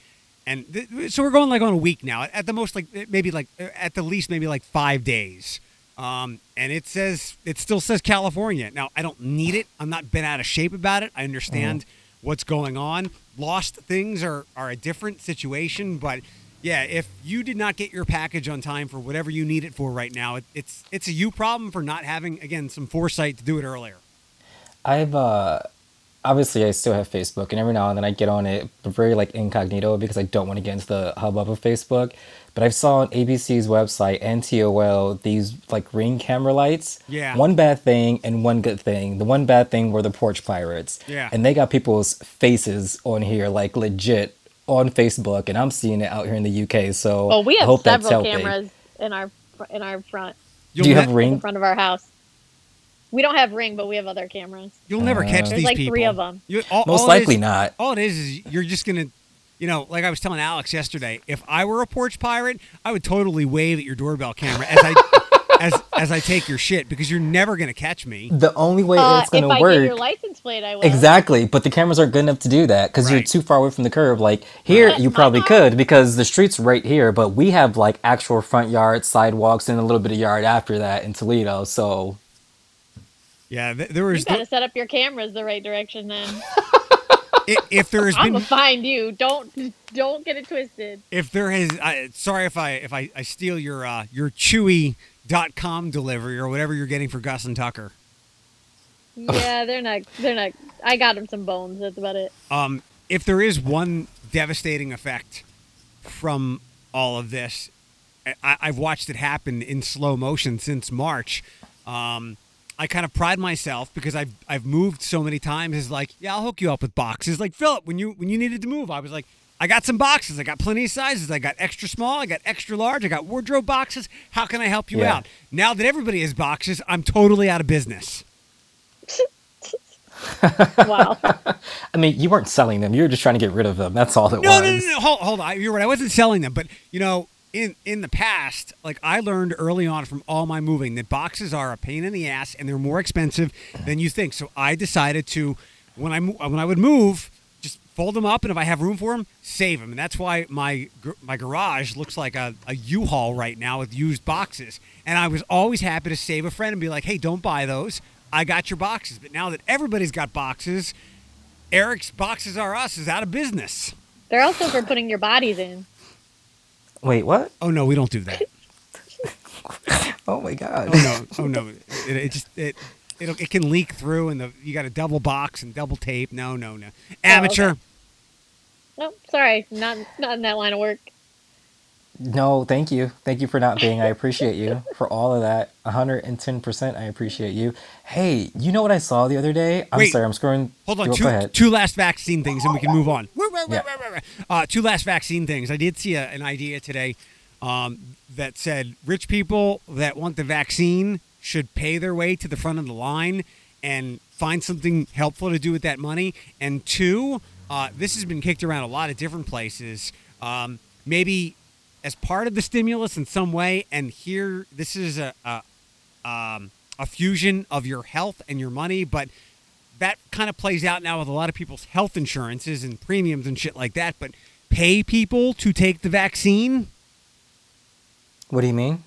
And th- so we're going like on a week now. At the most, like maybe like at the least, maybe like five days. Um, and it says it still says California. Now I don't need it. I'm not been out of shape about it. I understand what's going on. Lost things are are a different situation, but yeah, if you did not get your package on time for whatever you need it for right now, it, it's it's a you problem for not having again some foresight to do it earlier. I've uh obviously I still have Facebook and every now and then I get on it but very like incognito because I don't want to get into the hubbub of Facebook. But I saw on ABC's website NTOL these like ring camera lights. Yeah. One bad thing and one good thing. The one bad thing were the porch pirates. Yeah. And they got people's faces on here like legit on Facebook and I'm seeing it out here in the UK. So Well, we I have hope that's several helping. cameras in our fr- in our front, Do you have ne- in front of our house. We don't have Ring, but we have other cameras. You'll never Uh, catch There's these like people. three of 'em. You, all, Most all likely is- not. All it is is you're just gonna, you know, like I was telling Alex yesterday. If I were a porch pirate, I would totally wave at your doorbell camera as I as as I take your shit because you're never gonna catch me. The only way Uh, it's gonna if I work get your license plate, I will. Exactly, but the cameras aren't good enough to do that because you're too far away from the curb. Like here, Right. you probably could because the street's right here, but we have like actual front yard, sidewalks, and a little bit of yard after that in Toledo. So Yeah, th- there You was gotta set up your cameras the right direction then. (laughs) if there has I'm been gonna find you. Don't don't get it twisted. if there has I, sorry if I if I, I steal your uh, your Chewy.com delivery or whatever you're getting for Gus and Tucker. Yeah, they're not. They're not. I got them some bones. That's about it. Um, if there is one devastating effect from all of this, I, I've watched it happen in slow motion since March. Um, I kind of pride myself because I've I've moved so many times. Is like, yeah, I'll hook you up with boxes. Like Philip, when you when you needed to move, I was like, I got some boxes. I got plenty of sizes. I got extra small. I got extra large. I got wardrobe boxes. How can I help you Yeah. out? Now that everybody has boxes, I'm totally out of business. (laughs) Wow. (laughs) I mean, you weren't selling them; you were just trying to get rid of them. That's all it No, was. no, no, no. Hold, hold on. You're right. I wasn't selling them, but you know, in in the past, like I learned early on from all my moving that boxes are a pain in the ass and they're more expensive than you think. So I decided to, when I when I would move, just fold them up, and if I have room for them, save them. And that's why my my garage looks like a, a U-Haul right now with used boxes. And I was always happy to save a friend and be like, hey, don't buy those. I got your boxes. But now that everybody's got boxes, Eric's boxes are us is out of business. They're also for putting your bodies in. Wait, what? Oh no, we don't do that. (laughs) Oh my god! Oh no, oh no. It, it just it it it can leak through, and the you got a double box and double tape. No, no, no. Amateur. okay. No, sorry, not not in that line of work. No, thank you. Thank you for not being. I appreciate you (laughs) for all of that. 110%. I appreciate you. Hey, you know what I saw the other day? I'm Wait. sorry, I'm scrolling. Hold on, Go two, ahead. two last vaccine things, and we can move on. Yeah. Uh, two last vaccine things. I did see a, an idea today um, that said rich people that want the vaccine should pay their way to the front of the line and find something helpful to do with that money. And two, uh, this has been kicked around a lot of different places. Um, maybe as part of the stimulus in some way. And here, this is a, a um, a fusion of your health and your money, but that kind of plays out now with a lot of people's health insurances and premiums and shit like that. But pay people to take the vaccine. What do you mean?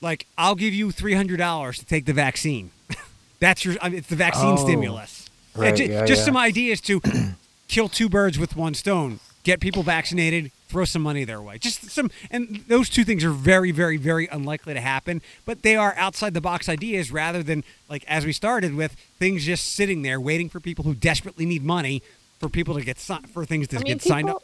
Like, I'll give you three hundred dollars to take the vaccine. (laughs) That's your. I mean, it's the vaccine Oh, stimulus. right, ju- yeah, just yeah. some ideas to (clears throat) kill two birds with one stone. Get people vaccinated. throw some money their way. Just some, and those two things are very, very, very unlikely to happen. But they are outside the box ideas rather than like as we started with things just sitting there waiting for people who desperately need money for people to get si- for things to I mean, get signed up.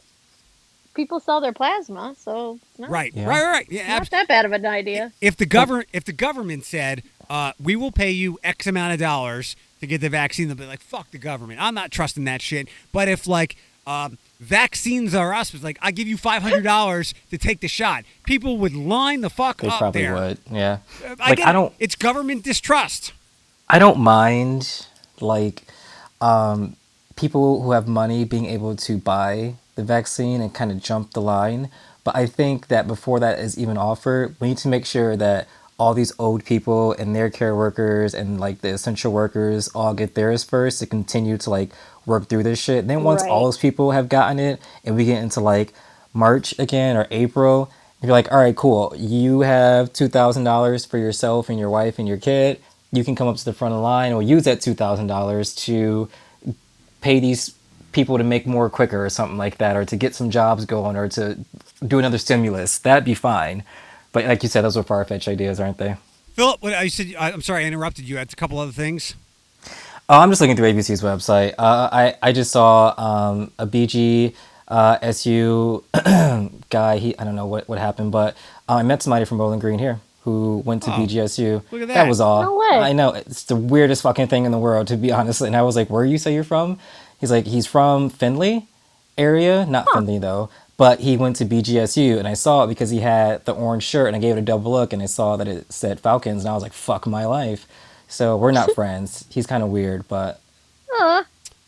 People sell their plasma, so it's not, Right, Yeah. right, right, right. Yeah, not abs- that bad of an idea. if the government if the government said uh, we will pay you X amount of dollars to get the vaccine, they'll be like, "Fuck the government." I'm not trusting that shit. But if like um, vaccines are us, was like, I give you five hundred dollars (laughs) to take the shot, people would line the fuck They up probably there. would. Yeah. Uh, I Like, get I don't- It's government distrust. I don't mind like um, people who have money being able to buy the vaccine and kind of jump the line. But I think that before that is even offered, we need to make sure that all these old people and their care workers and like the essential workers all get theirs first to continue to like work through this shit. Then once Right. all those people have gotten it and we get into like March again or April, you're like, all right, cool. You have two thousand dollars for yourself and your wife and your kid. You can come up to the front of the line or use that two thousand dollars to pay these people to make more quicker or something like that, or to get some jobs going, or to do another stimulus. That'd be fine. But like you said, those are far fetched ideas, aren't they? Philip, what I said, I, I'm sorry, I interrupted you. I had a couple other things. Oh, I'm just looking through ABC's website. Uh, I I just saw um, a BG uh, SU (clears throat) guy. He I don't know what, what happened, but uh, I met somebody from Bowling Green here who went to Oh, BGSU. look at That that. was all. No way. I know it's the weirdest fucking thing in the world, to be honest. And I was like, "Where you say you're from?" He's like, "He's from Findlay area, not Findlay though." But he went to BGSU, and I saw it because he had the orange shirt, and I gave it a double look, and I saw that it said Falcons, and I was like, "Fuck my life." So we're not (laughs) friends. He's kind of weird, but Huh.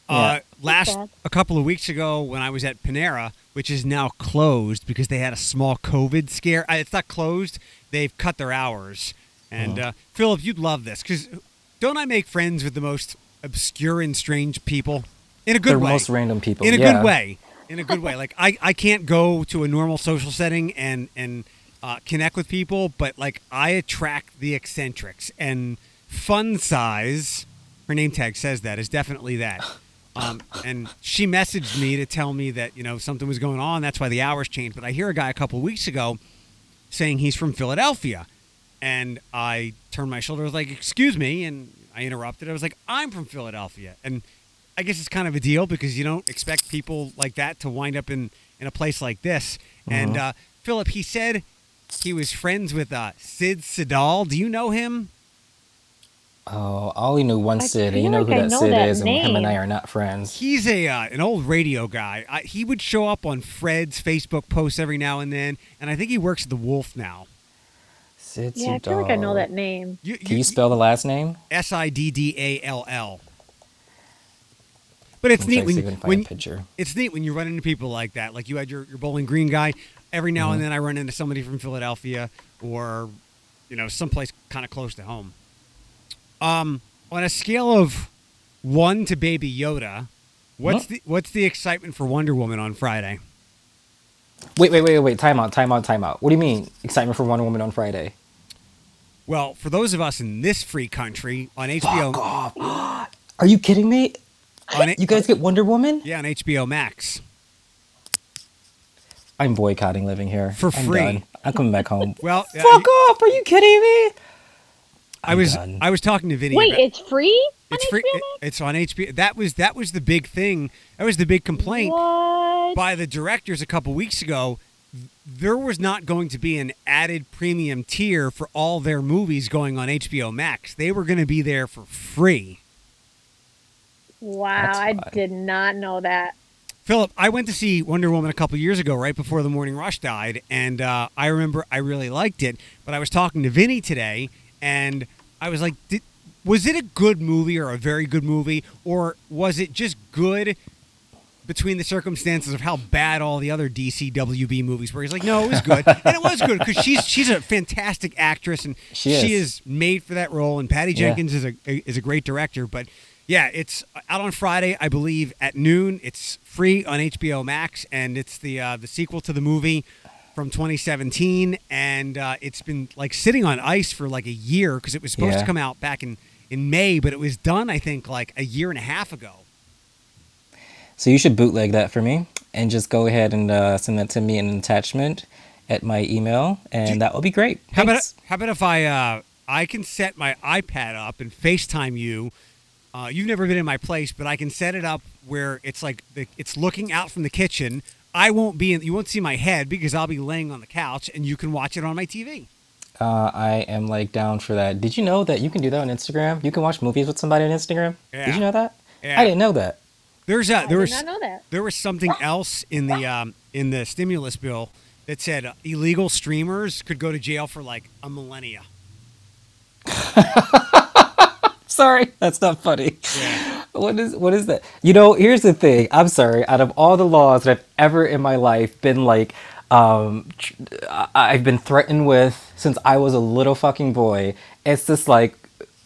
Uh, Yeah. last a couple of weeks ago, when I was at Panera, which is now closed because they had a small COVID scare. Uh, It's not closed; they've cut their hours. And uh, Philip, you'd love this because don't I make friends with the most obscure and strange people in a good way? most random people. in a yeah. good way. In a good way. Like I, I can't go to a normal social setting and and uh, connect with people, but like I attract the eccentrics and fun size. Her name tag says that is definitely that. (laughs) Um, and she messaged me to tell me that you know something was going on. That's why the hours changed. But I hear a guy a couple weeks ago saying he's from Philadelphia, and I turned my shoulder. I was like, "Excuse me," and I interrupted. I was like, "I'm from Philadelphia," and I guess it's kind of a deal because you don't expect people like that to wind up in in a place like this. And uh, Philip, he said he was friends with uh, Sid Siddall. Do you know him? Oh, I only knew one I Sid, and you know like who that know Sid that is, and him and I are not friends. He's a uh, an old radio guy. I, he would show up on Fred's Facebook posts every now and then, and I think he works at the Wolf now. Sid Yeah, I feel like I know that name. You, Can you spell the last name? S I D D A L L. But it's neat trying to see when, if I can find when picture. it's neat when you run into people like that. Like you had your, your Bowling Green guy. Every now Mm-hmm. and then I run into somebody from Philadelphia or, you know, someplace kind of close to home. Um, on a scale of one to Baby Yoda, what's Huh? the what's the excitement for Wonder Woman on Friday? Wait, wait, wait, wait. Time out, time out, time out. What do you mean excitement for Wonder Woman on Friday? Well, for those of us in this free country on HBO. (gasps) Are you kidding me? On it, You guys get Wonder Woman? yeah, on HBO Max. I'm boycotting living here. For I'm free. done. I'm coming back home. (laughs) Well, uh, Fuck off. Are you kidding me? I I'm was done. I was talking to Vinny. Wait, about- it's free? on it's free. HBO it- it's on HBO. That was that was the big thing. That was the big complaint What? by the directors a couple weeks ago. There was not going to be an added premium tier for all their movies going on HBO Max. They were going to be there for free. Wow, I did not know that. Philip, I went to see Wonder Woman a couple years ago, right before the Morning Rush died, and uh, I remember I really liked it. But I was talking to Vinny today, and I was like, Did, "Was it a good movie or a very good movie, or was it just good between the circumstances of how bad all the other DC WB movies were?" He's like, "No, it was good, and it was good because she's she's a fantastic actress, and She is. is made for that role, and Patty Yeah. Jenkins is a is a great director, but." Yeah, it's out on Friday, I believe, at noon. It's free on HBO Max, and it's the uh, the sequel to the movie from 2017, and uh, it's been like sitting on ice for like a year because it was supposed to come out back in in May, but it was done, I think, like a year and a half ago. So you should bootleg that for me, and just go ahead and uh, send that to me in an attachment at my email, and that will be great. How about how about if I uh, I can set my iPad up and FaceTime you? Uh, you've never been in my place, but I can set it up where it's like the, it's looking out from the kitchen. I won't be in. You won't see my head because I'll be laying on the couch, and you can watch it on my TV. Uh, I am like down for that. Did you know that you can do that on Instagram? You can watch movies with somebody on Instagram. Yeah. Did you know that? Yeah. I didn't know that. There's a I there did was not know that. there was something else in the um, in the stimulus bill that said uh, illegal streamers could go to jail for like a millennia. (laughs) Sorry, that's not funny. Yeah. What is what is that? You know, here's the thing. I'm sorry. Out of all the laws that I've ever in my life been like, um, I've been threatened with since I was a little fucking boy. It's this like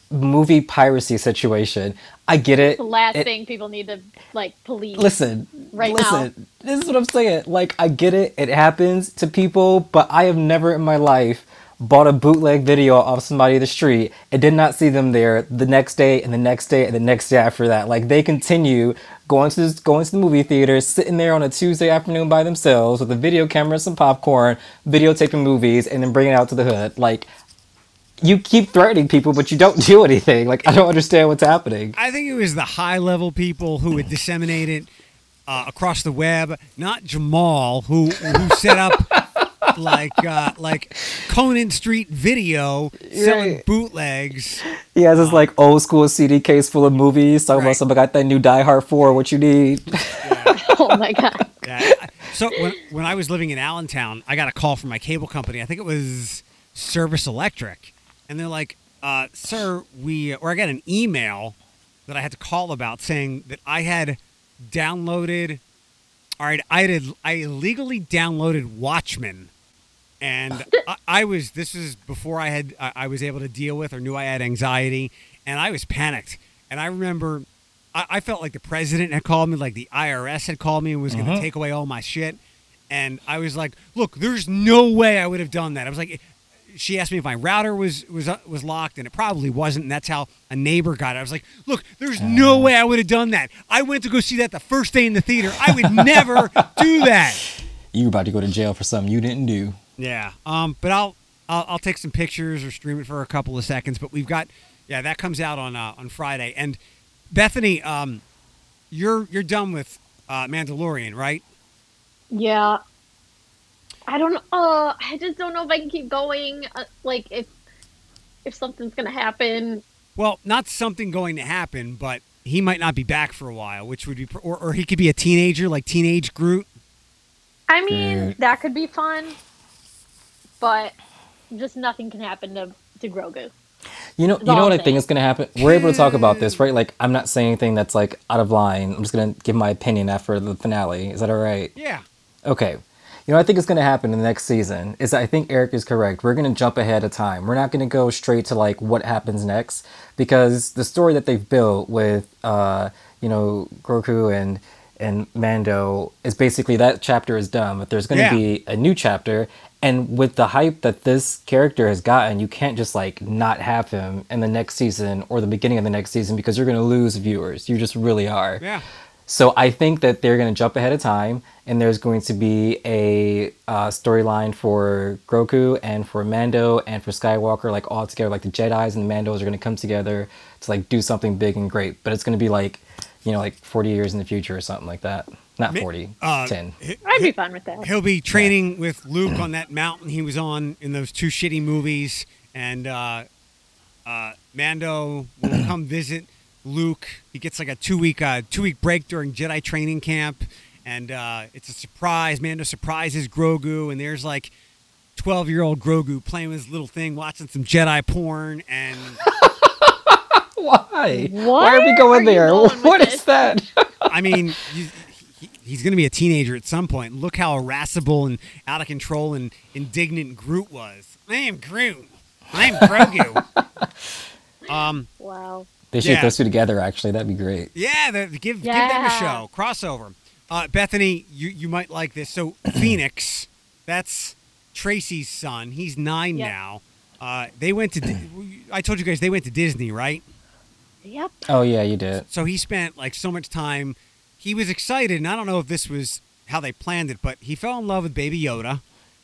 movie piracy situation. I get it. The last It- thing people need to like police. Listen, Right now. listen. This is what I'm saying. Like, I get it. It happens to people, but I have never in my life bought a bootleg video off somebody in the street and did not see them there the next day and the next day and the next day after that. Like, they continue going to this, going to the movie theater, sitting there on a Tuesday afternoon by themselves with a video camera, some popcorn, videotaping movies, and then bringing it out to the hood. Like. You keep threatening people, but you don't do (laughs) anything. Like I don't understand what's happening. I think it was the high level people who would disseminate it uh, across the web, not Jamal, who who set up (laughs) like uh, like Conan Street Video selling Right. bootlegs. He has this like old school CD case full of movies. Talking Right. about something got that new Die Hard 4, what you need. (laughs) oh my god. Yeah. So when when I was living in Allentown, I got a call from my cable company. I think it was Service Electric, and they're like, uh, "Sir, we," or I got an email that I had to call about saying that I had downloaded. All right, I had I illegally downloaded Watchmen, and (laughs) I, I was. This is before I had I, I was able to deal with or knew I had anxiety, and I was panicked. And I remember I, I felt like the president had called me, like the IRS had called me and was going to take away all my shit. And I was like, "Look, there's no way I would have done that." I was like, she asked me if my router was was uh, was locked, and it probably wasn't. And that's how a neighbor got it. I was like, "Look, there's no way I would have done that. I went to go see that the first day in the theater. I would never (laughs) do that." You about to go to jail for something you didn't do. Yeah. Um. But I'll, I'll I'll take some pictures or stream it for a couple of seconds. But we've got yeah that comes out on uh, on Friday. And Bethany, um, you're you're done with uh, Mandalorian, right? Yeah. I don't know. Uh, I just don't know if I can keep going. Uh, like if if something's gonna happen. Well, not something going to happen, but he might not be back for a while, which would be, or, or he could be a teenager, like teenage Groot. I mean, Dude. that could be fun, but just nothing can happen to to Grogu. You know, you know what I think is going to happen. We're able to talk about this, right? Like, I'm not saying anything that's like out of line. I'm just going to give my opinion after the finale. Is that all right? Yeah. Okay. You know, what I think is going to happen in the next season is I think Eric is correct. We're going to jump ahead of time. We're not going to go straight to like what happens next because the story that they've built with, uh, you know, Grogu and and Mando is basically that chapter is done. But there's going to Yeah. be a new chapter, and with the hype that this character has gotten, you can't just like not have him in the next season or the beginning of the next season because you're going to lose viewers. You just really are. Yeah. So I think that they're going to jump ahead of time, and there's going to be a uh, storyline for Grogu and for Mando and for Skywalker, like all together. Like the Jedi's and the Mandos are going to come together to like do something big and great. But it's going to be like, you know, like 40 years in the future or something like that. Not 40, uh, 10. he- I'd be fine with that. He'll be training with Luke on that mountain he was on in those two shitty movies, and uh, uh, Mando will (clears throat) come visit Luke. He gets like a two week uh, two week break during Jedi training camp, and uh, it's a surprise. Mando surprises Grogu, and there's like twelve year old Grogu playing with his little thing, watching some Jedi porn, and (laughs) Why? What Why are we going are there? going (laughs) with What is this? that? I mean. You, he- He's going to be a teenager at some point. Look how irascible and out of control and indignant Groot was. I am Groot. I'm Grogu. (laughs) um, Wow. they should Yeah. those two together, actually. That'd be great. Yeah, the, give give them a show crossover. Uh, Bethany, you you might like this. So (clears throat) Phoenix, that's Tracy's son. He's nine Yep. now. Uh, they went to. Di- I told you guys they went to Disney, right? Yep. Oh, yeah, you did. So he spent like so much time. He was excited, and I don't know if this was how they planned it, but he fell in love with Baby Yoda,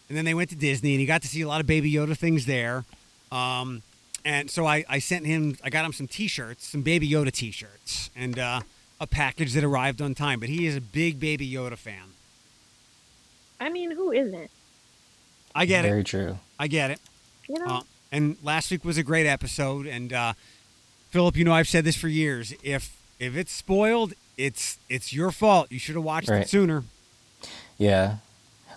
and then they went to Disney, and he got to see a lot of Baby Yoda things there. Um, and so I, I sent him, I got him some T-shirts, some Baby Yoda T-shirts, and uh, a package that arrived on time. But he is a big Baby Yoda fan. I mean, who isn't? I get Very it. Very true. I get it. You know? Uh, and last week was a great episode. And uh, Philip, you know I've said this for years. If if it's spoiled, it's it's your fault. You should have watched Right. it sooner. Yeah.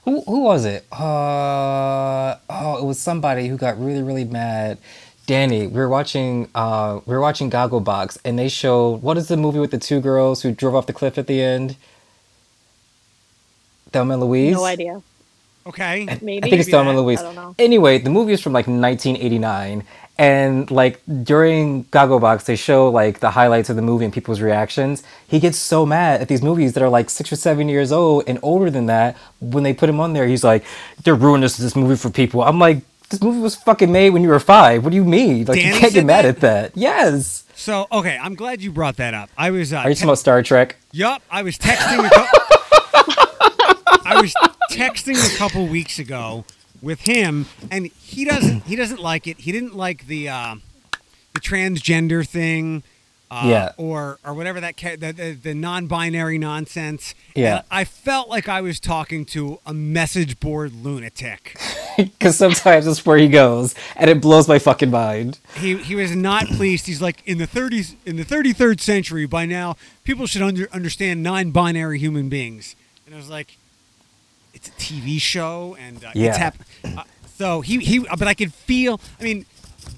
Who who was it? Uh oh, it was somebody who got really really mad. Danny, we were watching uh we were watching Gogglebox and they showed what is the movie with the two girls who drove off the cliff at the end? Thelma and Louise. no idea. Okay. Maybe. I think it's Maybe Thelma and. Louise. I don't know. Anyway, the movie is from like 1989, and like during Gogglebox, they show like the highlights of the movie and people's reactions. He gets so mad at these movies that are like six or seven years old and older than that. When they put him on there, he's like, "They're ruining this this movie for people." I'm like, "This movie was fucking made when you were five. What do you mean? Like Danny you can't get mad that? at that." Yes. So okay, I'm glad you brought that up. I was. Uh, Are you te- about Star Trek? Yup, I was texting. A (laughs) cou- I was texting a couple weeks ago with him, and he doesn't. He doesn't like it. He didn't like the uh, the transgender thing. Uh, Yeah. Or or whatever that the, the the non-binary nonsense. Yeah. And I felt like I was talking to a message board lunatic. (laughs) Because sometimes that's where he goes, and it blows my fucking mind. he he was not pleased. He's like in the 30s in the 33rd century by now people should under, understand non-binary human beings. And I was like it's a TV show and uh, Yeah. it's hap- uh, so he he but I could feel I mean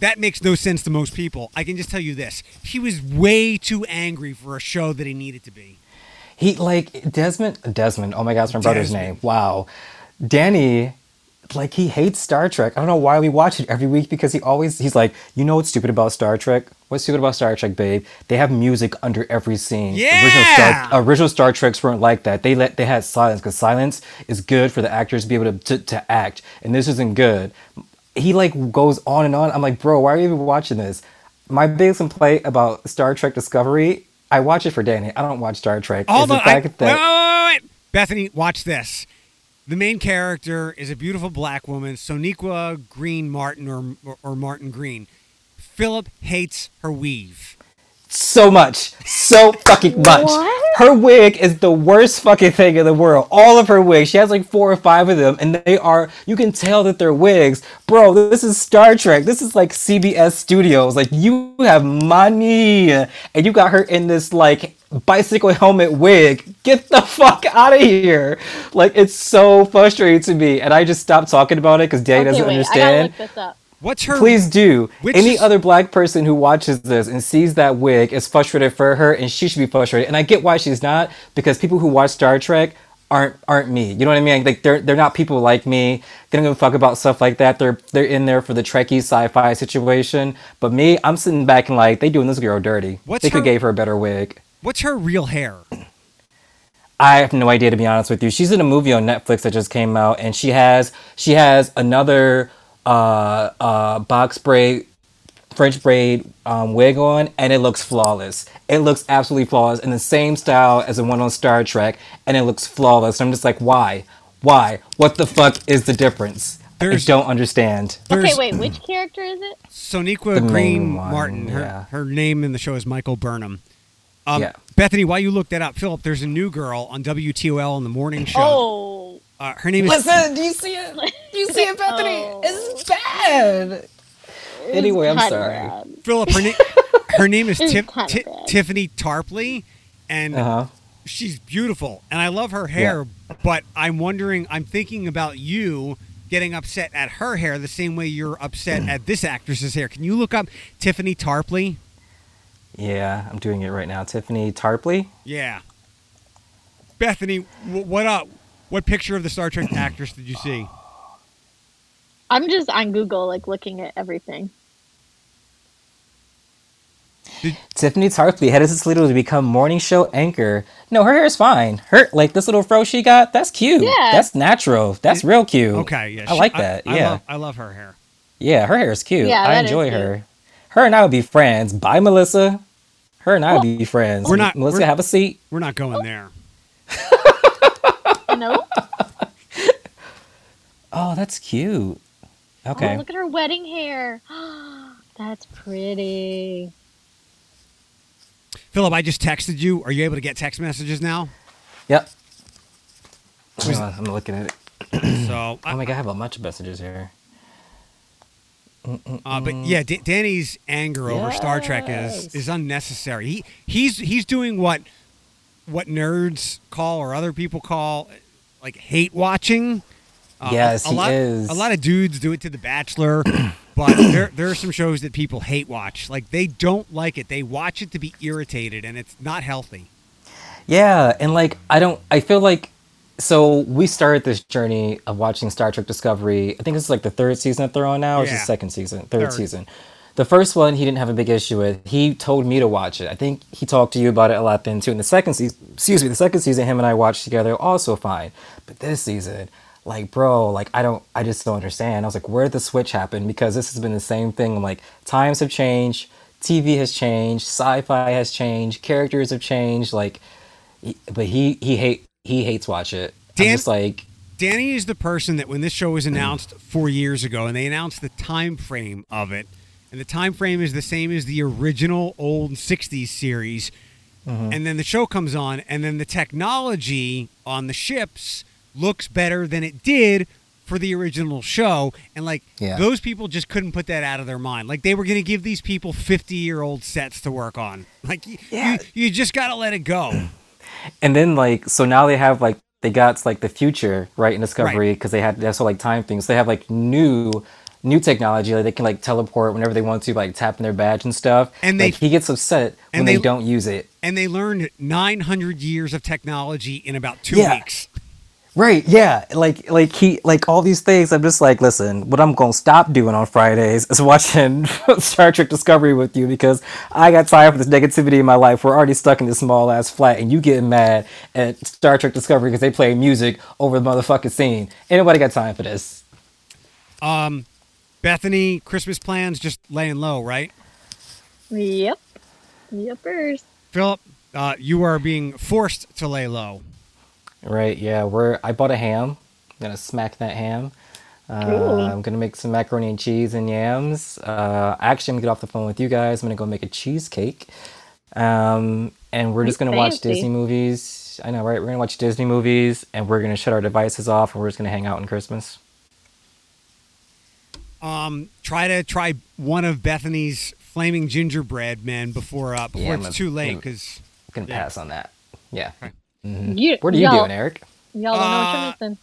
that makes no sense to most people. I can just tell you this. He was way too angry for a show that he needed to be. He like Desmond. Desmond. Oh my God, it's my brother's Desmond. name. Wow, Danny. Like he hates Star Trek. I don't know why we watch it every week because he always he's like, you know what's stupid about Star Trek? What's stupid about Star Trek, babe? They have music under every scene. Original Yeah! Star, original Star Treks weren't like that. They let they had silence because silence is good for the actors to be able to, to to act, and this isn't good. He like goes on and on. I'm like, bro, why are you even watching this? My biggest complaint about Star Trek Discovery, I watch it for Danny. I don't watch Star Trek. Hold on. I, wait, wait, wait. Bethany, watch this. The main character is a beautiful black woman, Sonequa Green Martin or, or, or Martin Green. Philip hates her weave. So much, so fucking much. What? Her wig is the worst fucking thing in the world. All of her wigs, she has like four or five of them, and they are. You can tell that they're wigs, bro. This is Star Trek. This is like CBS Studios. Like you have money, and you got her in this like bicycle helmet wig. Get the fuck out of here! Like it's so frustrating to me, and I just stopped talking about it because Danny okay, doesn't wait. Understand. Gotta look this up. What's her? Please do. Which- Any other black person who watches this and sees that wig is frustrated for her, and she should be frustrated. And I get why she's not, because people who watch Star Trek aren't aren't me. You know what I mean? Like they're they're not people like me. They don't give a fuck about stuff like that. They're they're in there for the Trekkie sci-fi situation. But me, I'm sitting back and like they doing this girl dirty. What's they could her- gave her a better wig. What's her real hair? I have no idea to be honest with you. She's in a movie on Netflix that just came out, and she has she has another uh, uh, box braid, French braid um, wig on, and it looks flawless. It looks absolutely flawless in the same style as the one on Star Trek, and it looks flawless. I'm just like, why, why? What the fuck is the difference? There's- I don't understand. Okay, wait. Which character is it? Sonequa The Green one, Martin. Her yeah. her name in the show is Michael Burnham. Um, Yeah. Bethany, while you look that up, Philip, there's a new girl on WTOL in the morning show. Oh, Uh, her name is Listen, do you see it? Do you see it, Bethany? (laughs) Oh. It's bad. Anyway, I'm sorry. bad. Philip. Her, na- (laughs) her name is Tif- kinda Ti- bad. Tiffany Tarpley, and Uh huh. she's beautiful, and I love her hair. But I'm wondering, I'm thinking about you getting upset at her hair the same way you're upset (clears throat) at this actress's hair. Can you look up Tiffany Tarpley? Yeah, I'm doing it right now. Tiffany Tarpley. Yeah. Bethany, w- what up? What picture of the Star Trek actress did you see? I'm just on Google, like looking at everything. Tiffany Tarpley headed to Toledo to become morning show anchor. No, her hair is fine. Her like this little fro she got, that's cute. Yeah. That's natural. That's real cute. Okay, yeah, I she- like that. I yeah. love, I love her hair. yeah, her hair is cute. Yeah, I enjoy cute. her. Her and I would be friends. Bye, Melissa. Her and I would Well, be friends. we're not- Melissa, we're- have a seat. We're not going there. (laughs) no. (laughs) Oh, that's cute. Okay. Oh, look at her wedding hair. (gasps) That's pretty. Philip, I just texted you. Are you able to get text messages now? Yep. Hang on, I'm looking at it. (clears throat) So, Oh my god, I have a bunch of messages here. uh, but yeah, D- Danny's anger over Star Trek is is unnecessary. He he's he's doing what what nerds call or other people call like hate watching. Uh, Yes, a, he lot, is. A lot of dudes do it to The Bachelor, (clears throat) but there there are some shows that people hate watch. Like they don't like it. They watch it to be irritated, and it's not healthy. Yeah, and like I don't I feel like so we started this journey of watching Star Trek Discovery. I think this is like the third season that they're on now, or is the second season? Third, Third. season. The first one he didn't have a big issue with. He told me to watch it. I think he talked to you about it a lot then too. And the second season excuse me, the second season him and I watched together also fine. But this season, like bro, like I don't I just don't understand. I was like, where did the switch happen? Because this has been the same thing. I'm like, times have changed, TV has changed, sci-fi has changed, characters have changed, like but he he hate he hates watch it. I'm Dan- just like Danny is the person that when this show was mm. announced four years ago, and they announced the time frame of it, and the time frame is the same as the original old '60s series, uh-huh. and then the show comes on, and then the technology on the ships looks better than it did for the original show, and like Yeah. those people just couldn't put that out of their mind. Like they were going to give these people 50 year old sets to work on. (laughs) Like Yeah. you, you just got to let it go. (clears throat) and then like so now they have like they got like the future right in Discovery because they had that's all like time things. They have like new new technology like they can like teleport whenever they want to like tapping their badge and stuff. And they- like, he gets upset when they, they- don't use it. and they learned 900 years of technology in about two Yeah. weeks. Right, yeah. Like like he like all these things I'm just like, listen, what I'm gonna stop doing on Fridays is watching (laughs) Star Trek Discovery with you because I got tired of this negativity in my life. We're already stuck in this small ass flat and you getting mad at Star Trek Discovery because they play music over the motherfucking scene. Ain't nobody got time for this. Um, Bethany, Christmas plans just laying low, right? Yep. Yepers. Philip, uh, you are being forced to lay low. Right, yeah. We're I bought a ham. I'm gonna smack that ham. Uh, Cool. I'm gonna make some macaroni and cheese and yams. Uh, actually, I'm gonna get off the phone with you guys. I'm gonna go make a cheesecake. Um, and we're just gonna watch Disney movies. I know, right? We're gonna watch Disney movies, and we're gonna shut our devices off, and we're just gonna hang out on Christmas. Um, try to try one of Bethany's flaming gingerbread men before uh, before Yeah, it's I'm a- too late because I'm gonna Yeah. pass on that. Yeah. You, What are you doing, Eric? Y'all don't know what you're missing.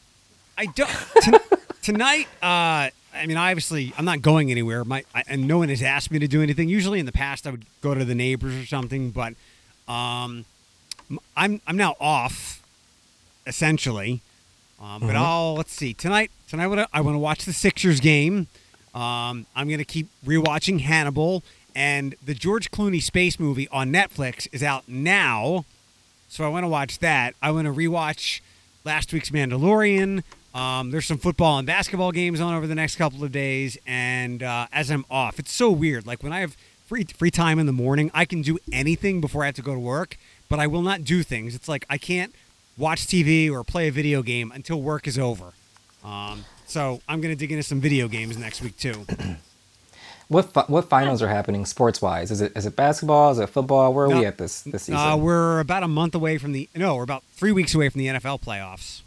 I don't t- tonight. Uh, I mean, obviously, I'm not going anywhere. My I, and no one has asked me to do anything. Usually, in the past, I would go to the neighbors or something, but um, m- I'm I'm now off, essentially. Um, but I'll let's see tonight. Tonight, what I- I want to watch the Sixers game. Um, I'm gonna keep rewatching Hannibal and the George Clooney space movie on Netflix is out now. So I want to watch that. I want to rewatch last week's Mandalorian. Um, there's some football and basketball games on over the next couple of days, and uh, as I'm off, it's so weird. Like when I have free free time in the morning, I can do anything before I have to go to work, but I will not do things. It's like I can't watch TV or play a video game until work is over. Um, so I'm gonna dig into some video games next week too. (clears throat) What fi- what finals are happening sports wise? Is it is it basketball? Is it football? Where are No. we at this this season? Uh, we're about a month away from the no, we're about three weeks away from the NFL playoffs.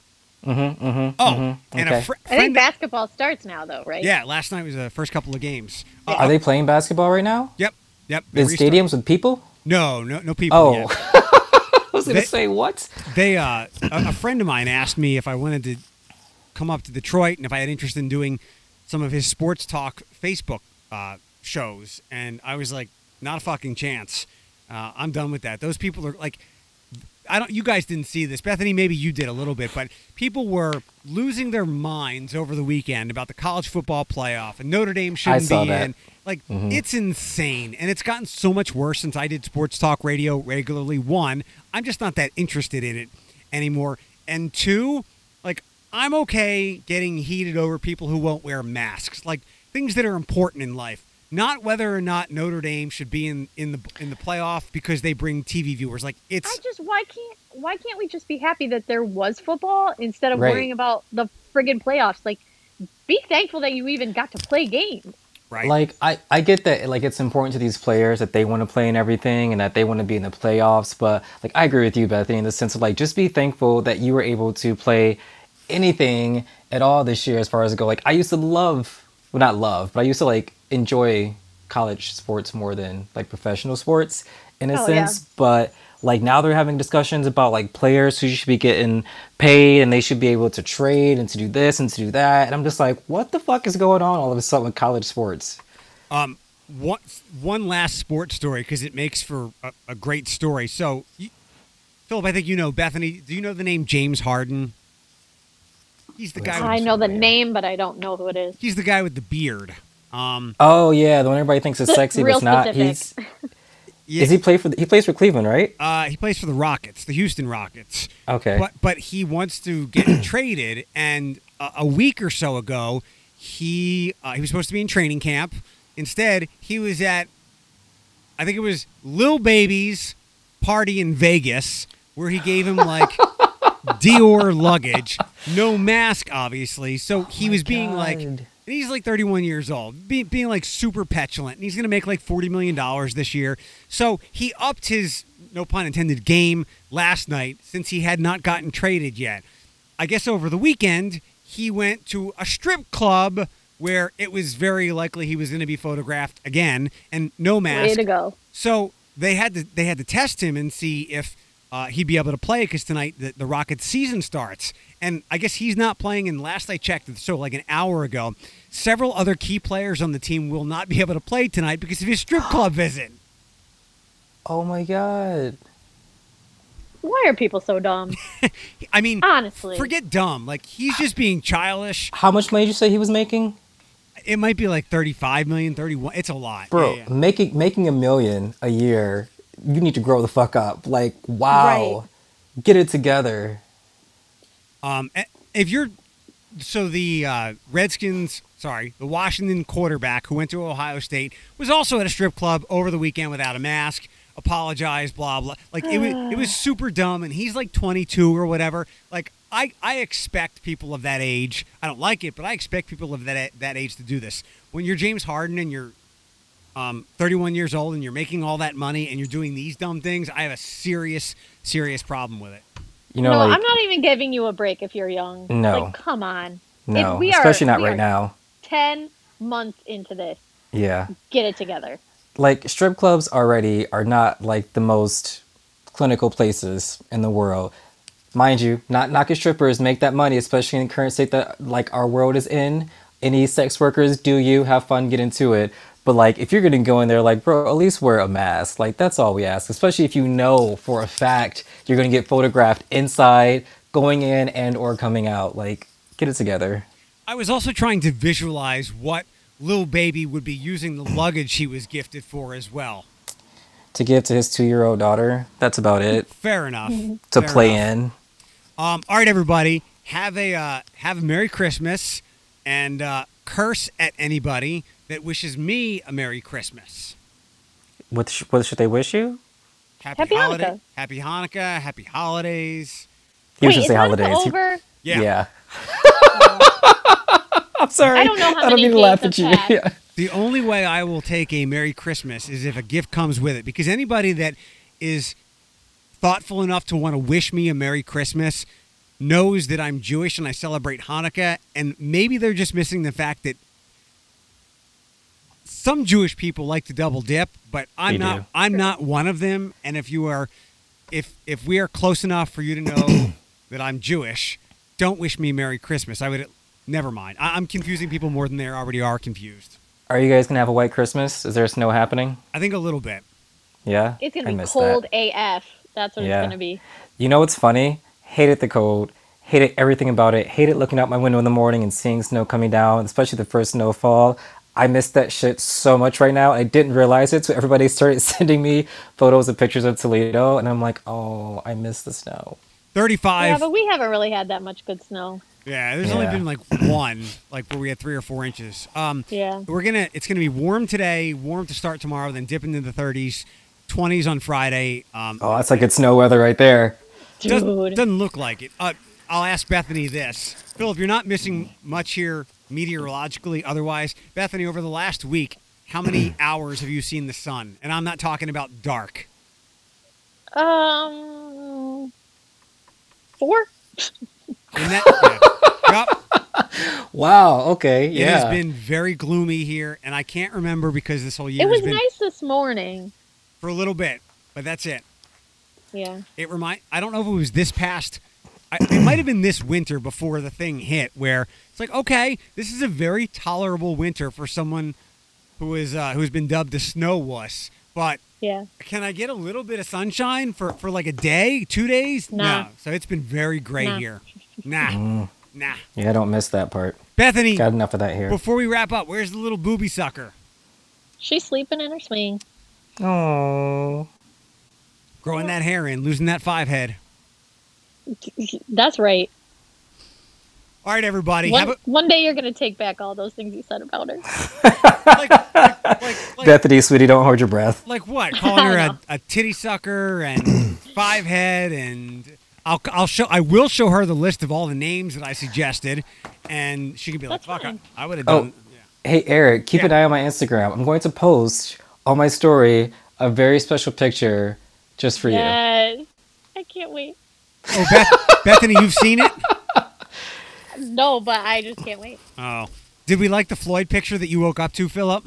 mm-hmm, mm-hmm, Oh, and a okay. fr- I think basketball starts now, though, right? yeah, last night was the first couple of games. Uh, Are they playing basketball right now? Yep, yep. In stadiums with people? No, no, no people. Oh, yet. (laughs) I was gonna They- say what? They, uh, a, a friend of mine asked me if I wanted to come up to Detroit and if I had interest in doing some of his sports talk Facebook uh, shows, and I was like, not a fucking chance. Uh, I'm done with that. Those people are like, I don't. You guys didn't see this, Bethany. Maybe you did a little bit, but people were losing their minds over the weekend about the college football playoff, and Notre Dame shouldn't be that. in. Like it's insane, and it's gotten so much worse since I did sports talk radio regularly. One, I'm just not that interested in it anymore, and two, like I'm okay getting heated over people who won't wear masks, like things that are important in life. not whether or not Notre Dame should be in, in the in the playoff because they bring TV viewers. Like it's I just why can't why can't we just be happy that there was football instead of Right. worrying about the friggin' playoffs? Like, be thankful that you even got to play games. right. Like I, I get that like it's important to these players that they want to play and everything and that they want to be in the playoffs, but like I agree with you, Bethany, in the sense of like just be thankful that you were able to play anything at all this year as far as go. Like I used to love well not love, but I used to like enjoy college sports more than like professional sports in a Oh, yeah. sense. But like now they're having discussions about like players who should be getting paid and they should be able to trade and to do this and to do that. And I'm just like, what the fuck is going on all of a sudden with college sports? Um, one one last sports story because it makes for a, a great story. So, you, Philip, I think you know Bethany. Do you know the name James Harden? He's the guy. I know the name, but I don't know who it is. he's the guy with the beard. Um, Oh yeah, the one everybody thinks is (laughs) sexy, but Real it's not. specific. He's yeah, (laughs) is he play for the, he plays for Cleveland, right? Uh, he plays for the Rockets, the Houston Rockets. Okay. But but he wants to get (coughs) traded, and a, a week or so ago, he uh, he was supposed to be in training camp. Instead, he was at I think it was Lil Baby's party in Vegas, where he gave him like (laughs) Dior luggage, no mask, obviously. So oh he was being like. And he's like 31 years old, be, being like super petulant. And he's going to make like $40 million this year. So he upped his, no pun intended, game last night since he had not gotten traded yet. I guess over the weekend, he went to a strip club where it was very likely he was going to be photographed again and no mask. Way to go. So they had to they had to test him and see if uh, he'd be able to play because tonight the, the Rockets season starts. And I guess he's not playing. And last I checked, so like an hour ago, several other key players on the team will not be able to play tonight because of his strip club visit. (gasps) Oh my god. Why are people so dumb? (laughs) I mean, Honestly. forget dumb. Like he's just being childish. How much money did you say he was making? It might be like 35 million, 31. It's a lot. Bro, Yeah, yeah. making making a million a year, you need to grow the fuck up. Like, wow. Get it together. Um, if you're so the uh, Redskins, sorry, the Washington quarterback who went to Ohio State was also at a strip club over the weekend without a mask. Apologized, blah blah. Like it was, it was (sighs) super dumb, and he's like 22 or whatever. Like I, I expect people of that age. I don't like it, but I expect people of that that age to do this. When you're James Harden and you're um, 31 years old and you're making all that money and you're doing these dumb things, I have a serious, serious problem with it. You know, no, like I'm not even giving you a break if you're young. No. Like, come on. no, If we are- especially not we right are- now. 10 months into this. Yeah. Get it together. Like strip clubs already are not like the most clinical places in the world. Mind you, not knocking strippers make that money, especially in the current state that like our world is in. Any sex workers, do you have fun, get into it. But like if you're gonna go in there, like bro, at least wear a mask. Like that's all we ask. Especially if you know for a fact you're gonna get photographed inside, going in and or coming out. Like get it together. I was also trying to visualize what Lil Baby would be using the luggage he was gifted for as well. To give to his two year old daughter. That's about it. Fair enough. (laughs) To Fair play enough. in. Um, all right, everybody, have a uh, have a Merry Christmas and uh, curse at anybody that wishes me a Merry Christmas. What sh- what should they wish you? Happy, Happy holiday, Hanukkah. Happy Hanukkah, Happy holidays. He was Wait, just is say Hanukkah holidays. Over? Yeah. (laughs) I'm sorry. I don't know how I don't many mean to laugh at you. Yeah. The only way I will take a Merry Christmas is if a gift comes with it. Because anybody that is thoughtful enough to want to wish me a Merry Christmas knows that I'm Jewish and I celebrate Hanukkah. And maybe they're just missing the fact that some Jewish people like to double dip, but I'm They not. do. I'm not one of them. And if you are, if if we are close enough for you to know (coughs) that I'm Jewish, don't wish me Merry Christmas. I would. Never mind. I, I'm confusing people more than they already are confused. Are you guys gonna have a white Christmas? Is there snow happening? I think a little bit. Yeah. It's going I to be missed cold that. AF. That's what Yeah. it's going to be. You know what's funny? Hated the cold. Hated everything about it. Hated looking out my window in the morning and seeing snow coming down, especially the first snowfall. I miss that shit so much right now. I didn't realize it, so everybody (laughs) started sending me photos and pictures of Toledo, and I'm like, oh, I miss the snow. 35. Yeah, but we haven't really had that much good snow. Yeah, there's only been like one, like where we had three or four inches. Um, Yeah. we're gonna. It's gonna be warm today, warm to start tomorrow, then dip into the 30s, 20s on Friday. Um, Oh, that's like it's snow weather right there. doesn't, Dude. doesn't look like it. Uh, I'll ask Bethany this, Phil. If you're not missing much here meteorologically, otherwise, Bethany, over the last week, how many (clears throat) hours have you seen the sun? And I'm not talking about dark. Um, four. That, (laughs) yeah. Yup. Wow. Okay. Yeah. It has been very gloomy here, and I can't remember because this whole year It was has been nice this morning. for a little bit, but that's it. Yeah. It remind. I don't know if it was this past. I, it might have been this winter before the thing hit, where it's like, okay, this is a very tolerable winter for someone who is uh, who's been dubbed the snow wuss. But Yeah. can I get a little bit of sunshine for for like a day, two days? Nah. No. So it's been very gray Nah. here. Nah, (laughs) Mm. nah. Yeah, I don't miss that part. Bethany, Got enough of that here. before we wrap up, where's the little booby sucker? She's sleeping in her swing. Oh. Growing that hair in, losing that five head. That's right. All right, everybody. One, a, one day you're gonna take back all those things you said about her. (laughs) like, like, like, like, Bethany, sweetie, don't hold your breath. like what? Calling her I a, know. a titty sucker and (clears throat) five head, and I'll I'll show I will show her the list of all the names that I suggested, and she can be like, That's "Fuck, I, fine. I would have Oh. done." yeah. Hey, Eric, keep Yeah. an eye on my Instagram. I'm going to post on my story a very special picture just for you. Yes. I can't wait. Oh, Beth, Bethany, you've seen it? No, but I just can't wait. Oh, did we like the Floyd picture that you woke up to, Philip?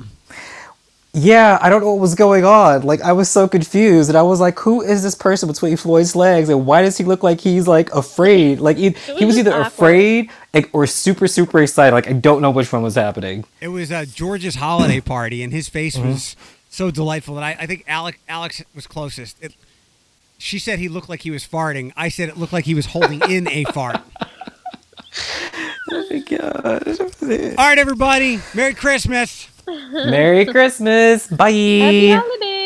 Yeah, I don't know what was going on. Like, I was so confused, and I was like, "Who is this person between Floyd's legs, and why does he look like he's like afraid? Like, he, was he was either awkward. afraid like, or super, super excited. Like, I don't know which one was happening." It was uh, George's holiday (clears throat) party, and his face Mm-hmm. was so delightful. that I, I think Alex, Alex was closest. It, she said he looked like he was farting. I said it looked like he was holding in a (laughs) fart. Oh my god! All right, everybody. Merry Christmas. Merry Christmas! Bye. Happy holidays.